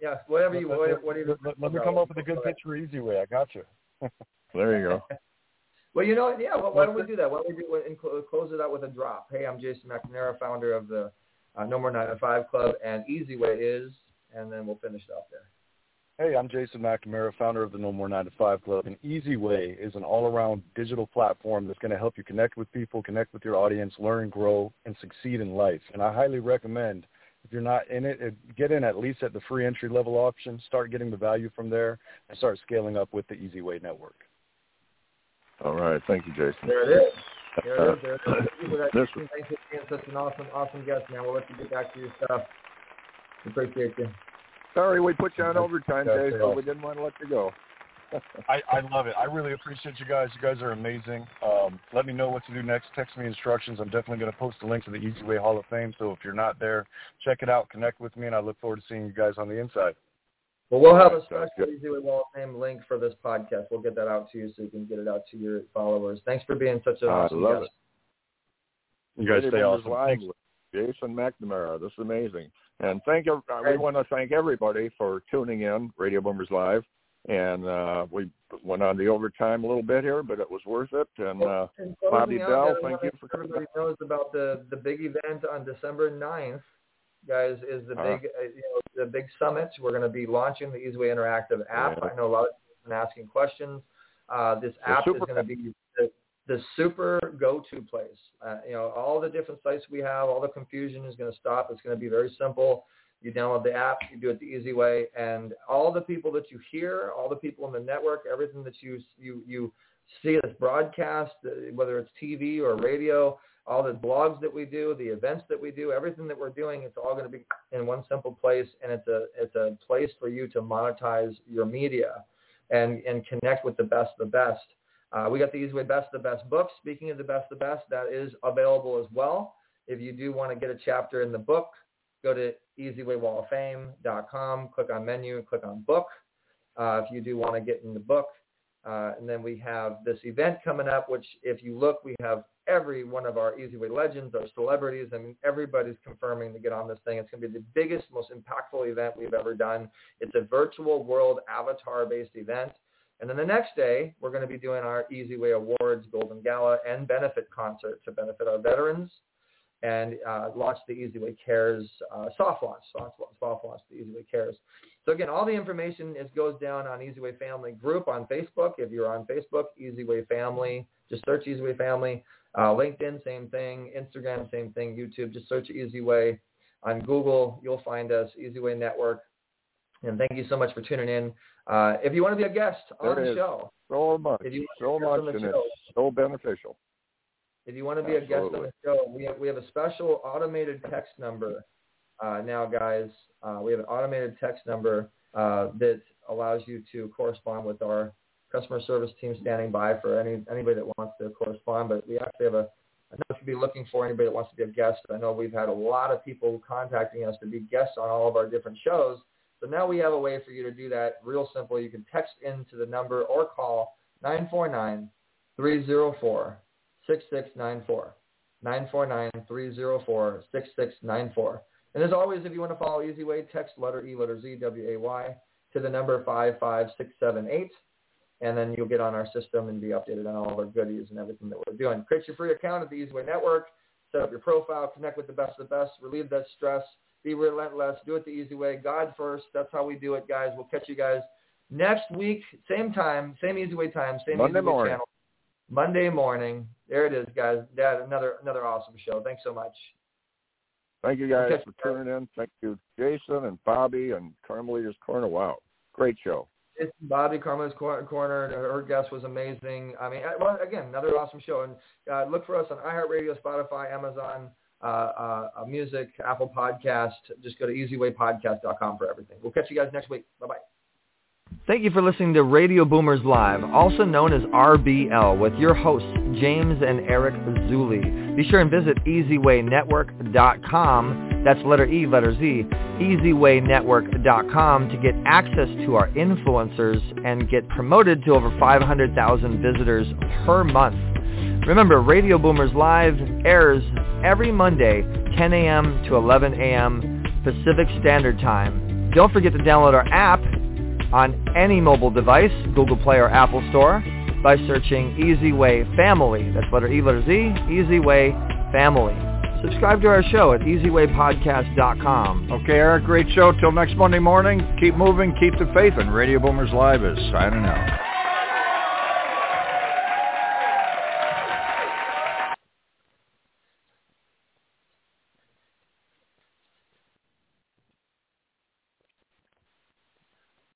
yeah, whatever you Let- what, let- you let, let me come up with a good pitch for Easy Way. I got you. *laughs* There you go. *laughs* Well, you know, yeah. Well, why don't we do that? Why don't we do and close it out with a drop? Hey, I'm Jason McNamara, founder of the uh, No More Nine to Five Club, and Easy Way is, and then we'll finish it up there. Hey, I'm Jason McNamara, founder of the No More 9 to 5 Club. And Easy Way is an all-around digital platform that's going to help you connect with people, connect with your audience, learn, grow, and succeed in life. And I highly recommend, if you're not in it, uh, get in at least at the free entry-level option, start getting the value from there, and start scaling up with the Easy Way network. All right. Thank you, Jason. There it is. There it is. There it is. Thank you for that. This- Thanks for being such an awesome, awesome guest, man. We'll let you get back to your stuff. Appreciate you. Sorry we put you on overtime, Yeah, Jason, stay but we didn't want to let you go. *laughs* I, I love it. I really appreciate you guys. You guys are amazing. Um, let me know what to do next. Text me instructions. I'm definitely going to post a link to the Easy Way Hall of Fame. So if you're not there, check it out. Connect with me, and I look forward to seeing you guys on the inside. Well, we'll have a Sounds special Easy Way Wall of Fame link for this podcast. We'll get that out to you so you can get it out to your followers. Thanks for being such an I awesome love guest. You guys Radio stay awesome. Live Thanks. with Jason McNamara. This is amazing. And thank ev- uh, we want to thank everybody for tuning in, Radio Boomers Live. And uh, we went on the overtime a little bit here, but it was worth it. And uh, And Bobbie Bell, thank you for coming. everybody knows about the the big event on December 9th guys, is the uh-huh. big, uh, you know, the big summit. We're going to be launching the Easyway Interactive app. Yeah. I know a lot of people have been asking questions. Uh, this app is going to be the, the super go-to place. Uh, you know, all the different sites we have, all the confusion is going to stop. It's going to be very simple. You download the app, you do it the easy way, and all the people that you hear, all the people in the network, everything that you you you see this broadcast, uh, whether it's TV or radio, all the blogs that we do, the events that we do, everything that we're doing, it's all going to be in one simple place, and it's a it's a place for you to monetize your media and and connect with the best of the best. Uh, we got the Easy Way Best of the Best book. Speaking of the best of the best, that is available as well. If you do want to get a chapter in the book, go to easywaywalloffame.com, click on menu, click on book. Uh, if you do want to get in the book, uh, and then we have this event coming up, which if you look, we have every one of our Easy Way legends, our celebrities. I mean, everybody's confirming to get on this thing. It's going to be the biggest, most impactful event we've ever done. It's a virtual world avatar-based event. And then the next day, we're going to be doing our Easy Way Awards, Golden Gala, and benefit concert to benefit our veterans and uh, launch the Easy Way Cares uh, soft launch, soft, soft launch the Easy Way Cares. So again, all the information is goes down on Easy Way Family group on Facebook. If you're on Facebook, Easy Way Family, just search Easy Way Family. Uh, LinkedIn, same thing. Instagram, same thing. YouTube, just search Easy Way. On Google, you'll find us, Easy Way Network. And thank you so much for tuning in. Uh, if you want to be a guest on there the show, so much, if you so much, and show, it's so beneficial. If you want to be Absolutely. a guest on the show, we have, we have a special automated text number uh, now, guys. Uh, we have an automated text number uh, that allows you to correspond with our customer service team standing by for any anybody that wants to correspond. But we actually have a I know if you'd be looking for anybody that wants to be a guest. I know we've had a lot of people contacting us to be guests on all of our different shows. So now we have a way for you to do that real simple. You can text into the number or call 949 304 6694. 949 6694 And as always, if you want to follow Easy Way, text letter E, letter Z, W-A-Y to the number 55678 and then you'll get on our system and be updated on all of our goodies and everything that we're doing. Create your free account at the Easy Way Network. Set up your profile. Connect with the best of the best. Relieve that stress. Be relentless. Do it the easy way. God first. That's how we do it, guys. We'll catch you guys next week, same time, same Easy Way time, same Monday Easy Way morning. channel. Monday morning. There it is, guys. Dad, another another awesome show. Thanks so much. Thank you guys for tuning in. Thank you, Jason and Bobbie and Carmelita's Corner. Wow, great show. It's Bobbie Carmelita's Corner. Her guest was amazing. I mean, again, another awesome show. And uh, look for us on iHeartRadio, Spotify, Amazon uh, uh, Music, Apple Podcast. Just go to easywaypodcast.com for everything. We'll catch you guys next week. Bye-bye. Thank you for listening to Radio Boomers Live, also known as RBL, with your hosts, James and Eric Zuley. Be sure and visit EasyWayNetwork.com, that's letter E, letter Z, EasyWayNetwork.com to get access to our influencers and get promoted to over 500,000 visitors per month. Remember, Radio Boomers Live airs every Monday, 10 a.m. to 11 a.m. Pacific Standard Time. Don't forget to download our app on any mobile device, Google Play or Apple Store, by searching Easy Way Family. That's letter E, letter Z, Easy Way Family. Subscribe to our show at easywaypodcast.com. Okay, Eric, great show. Till next Monday morning, keep moving, keep the faith, and Radio Boomers Live is signing out.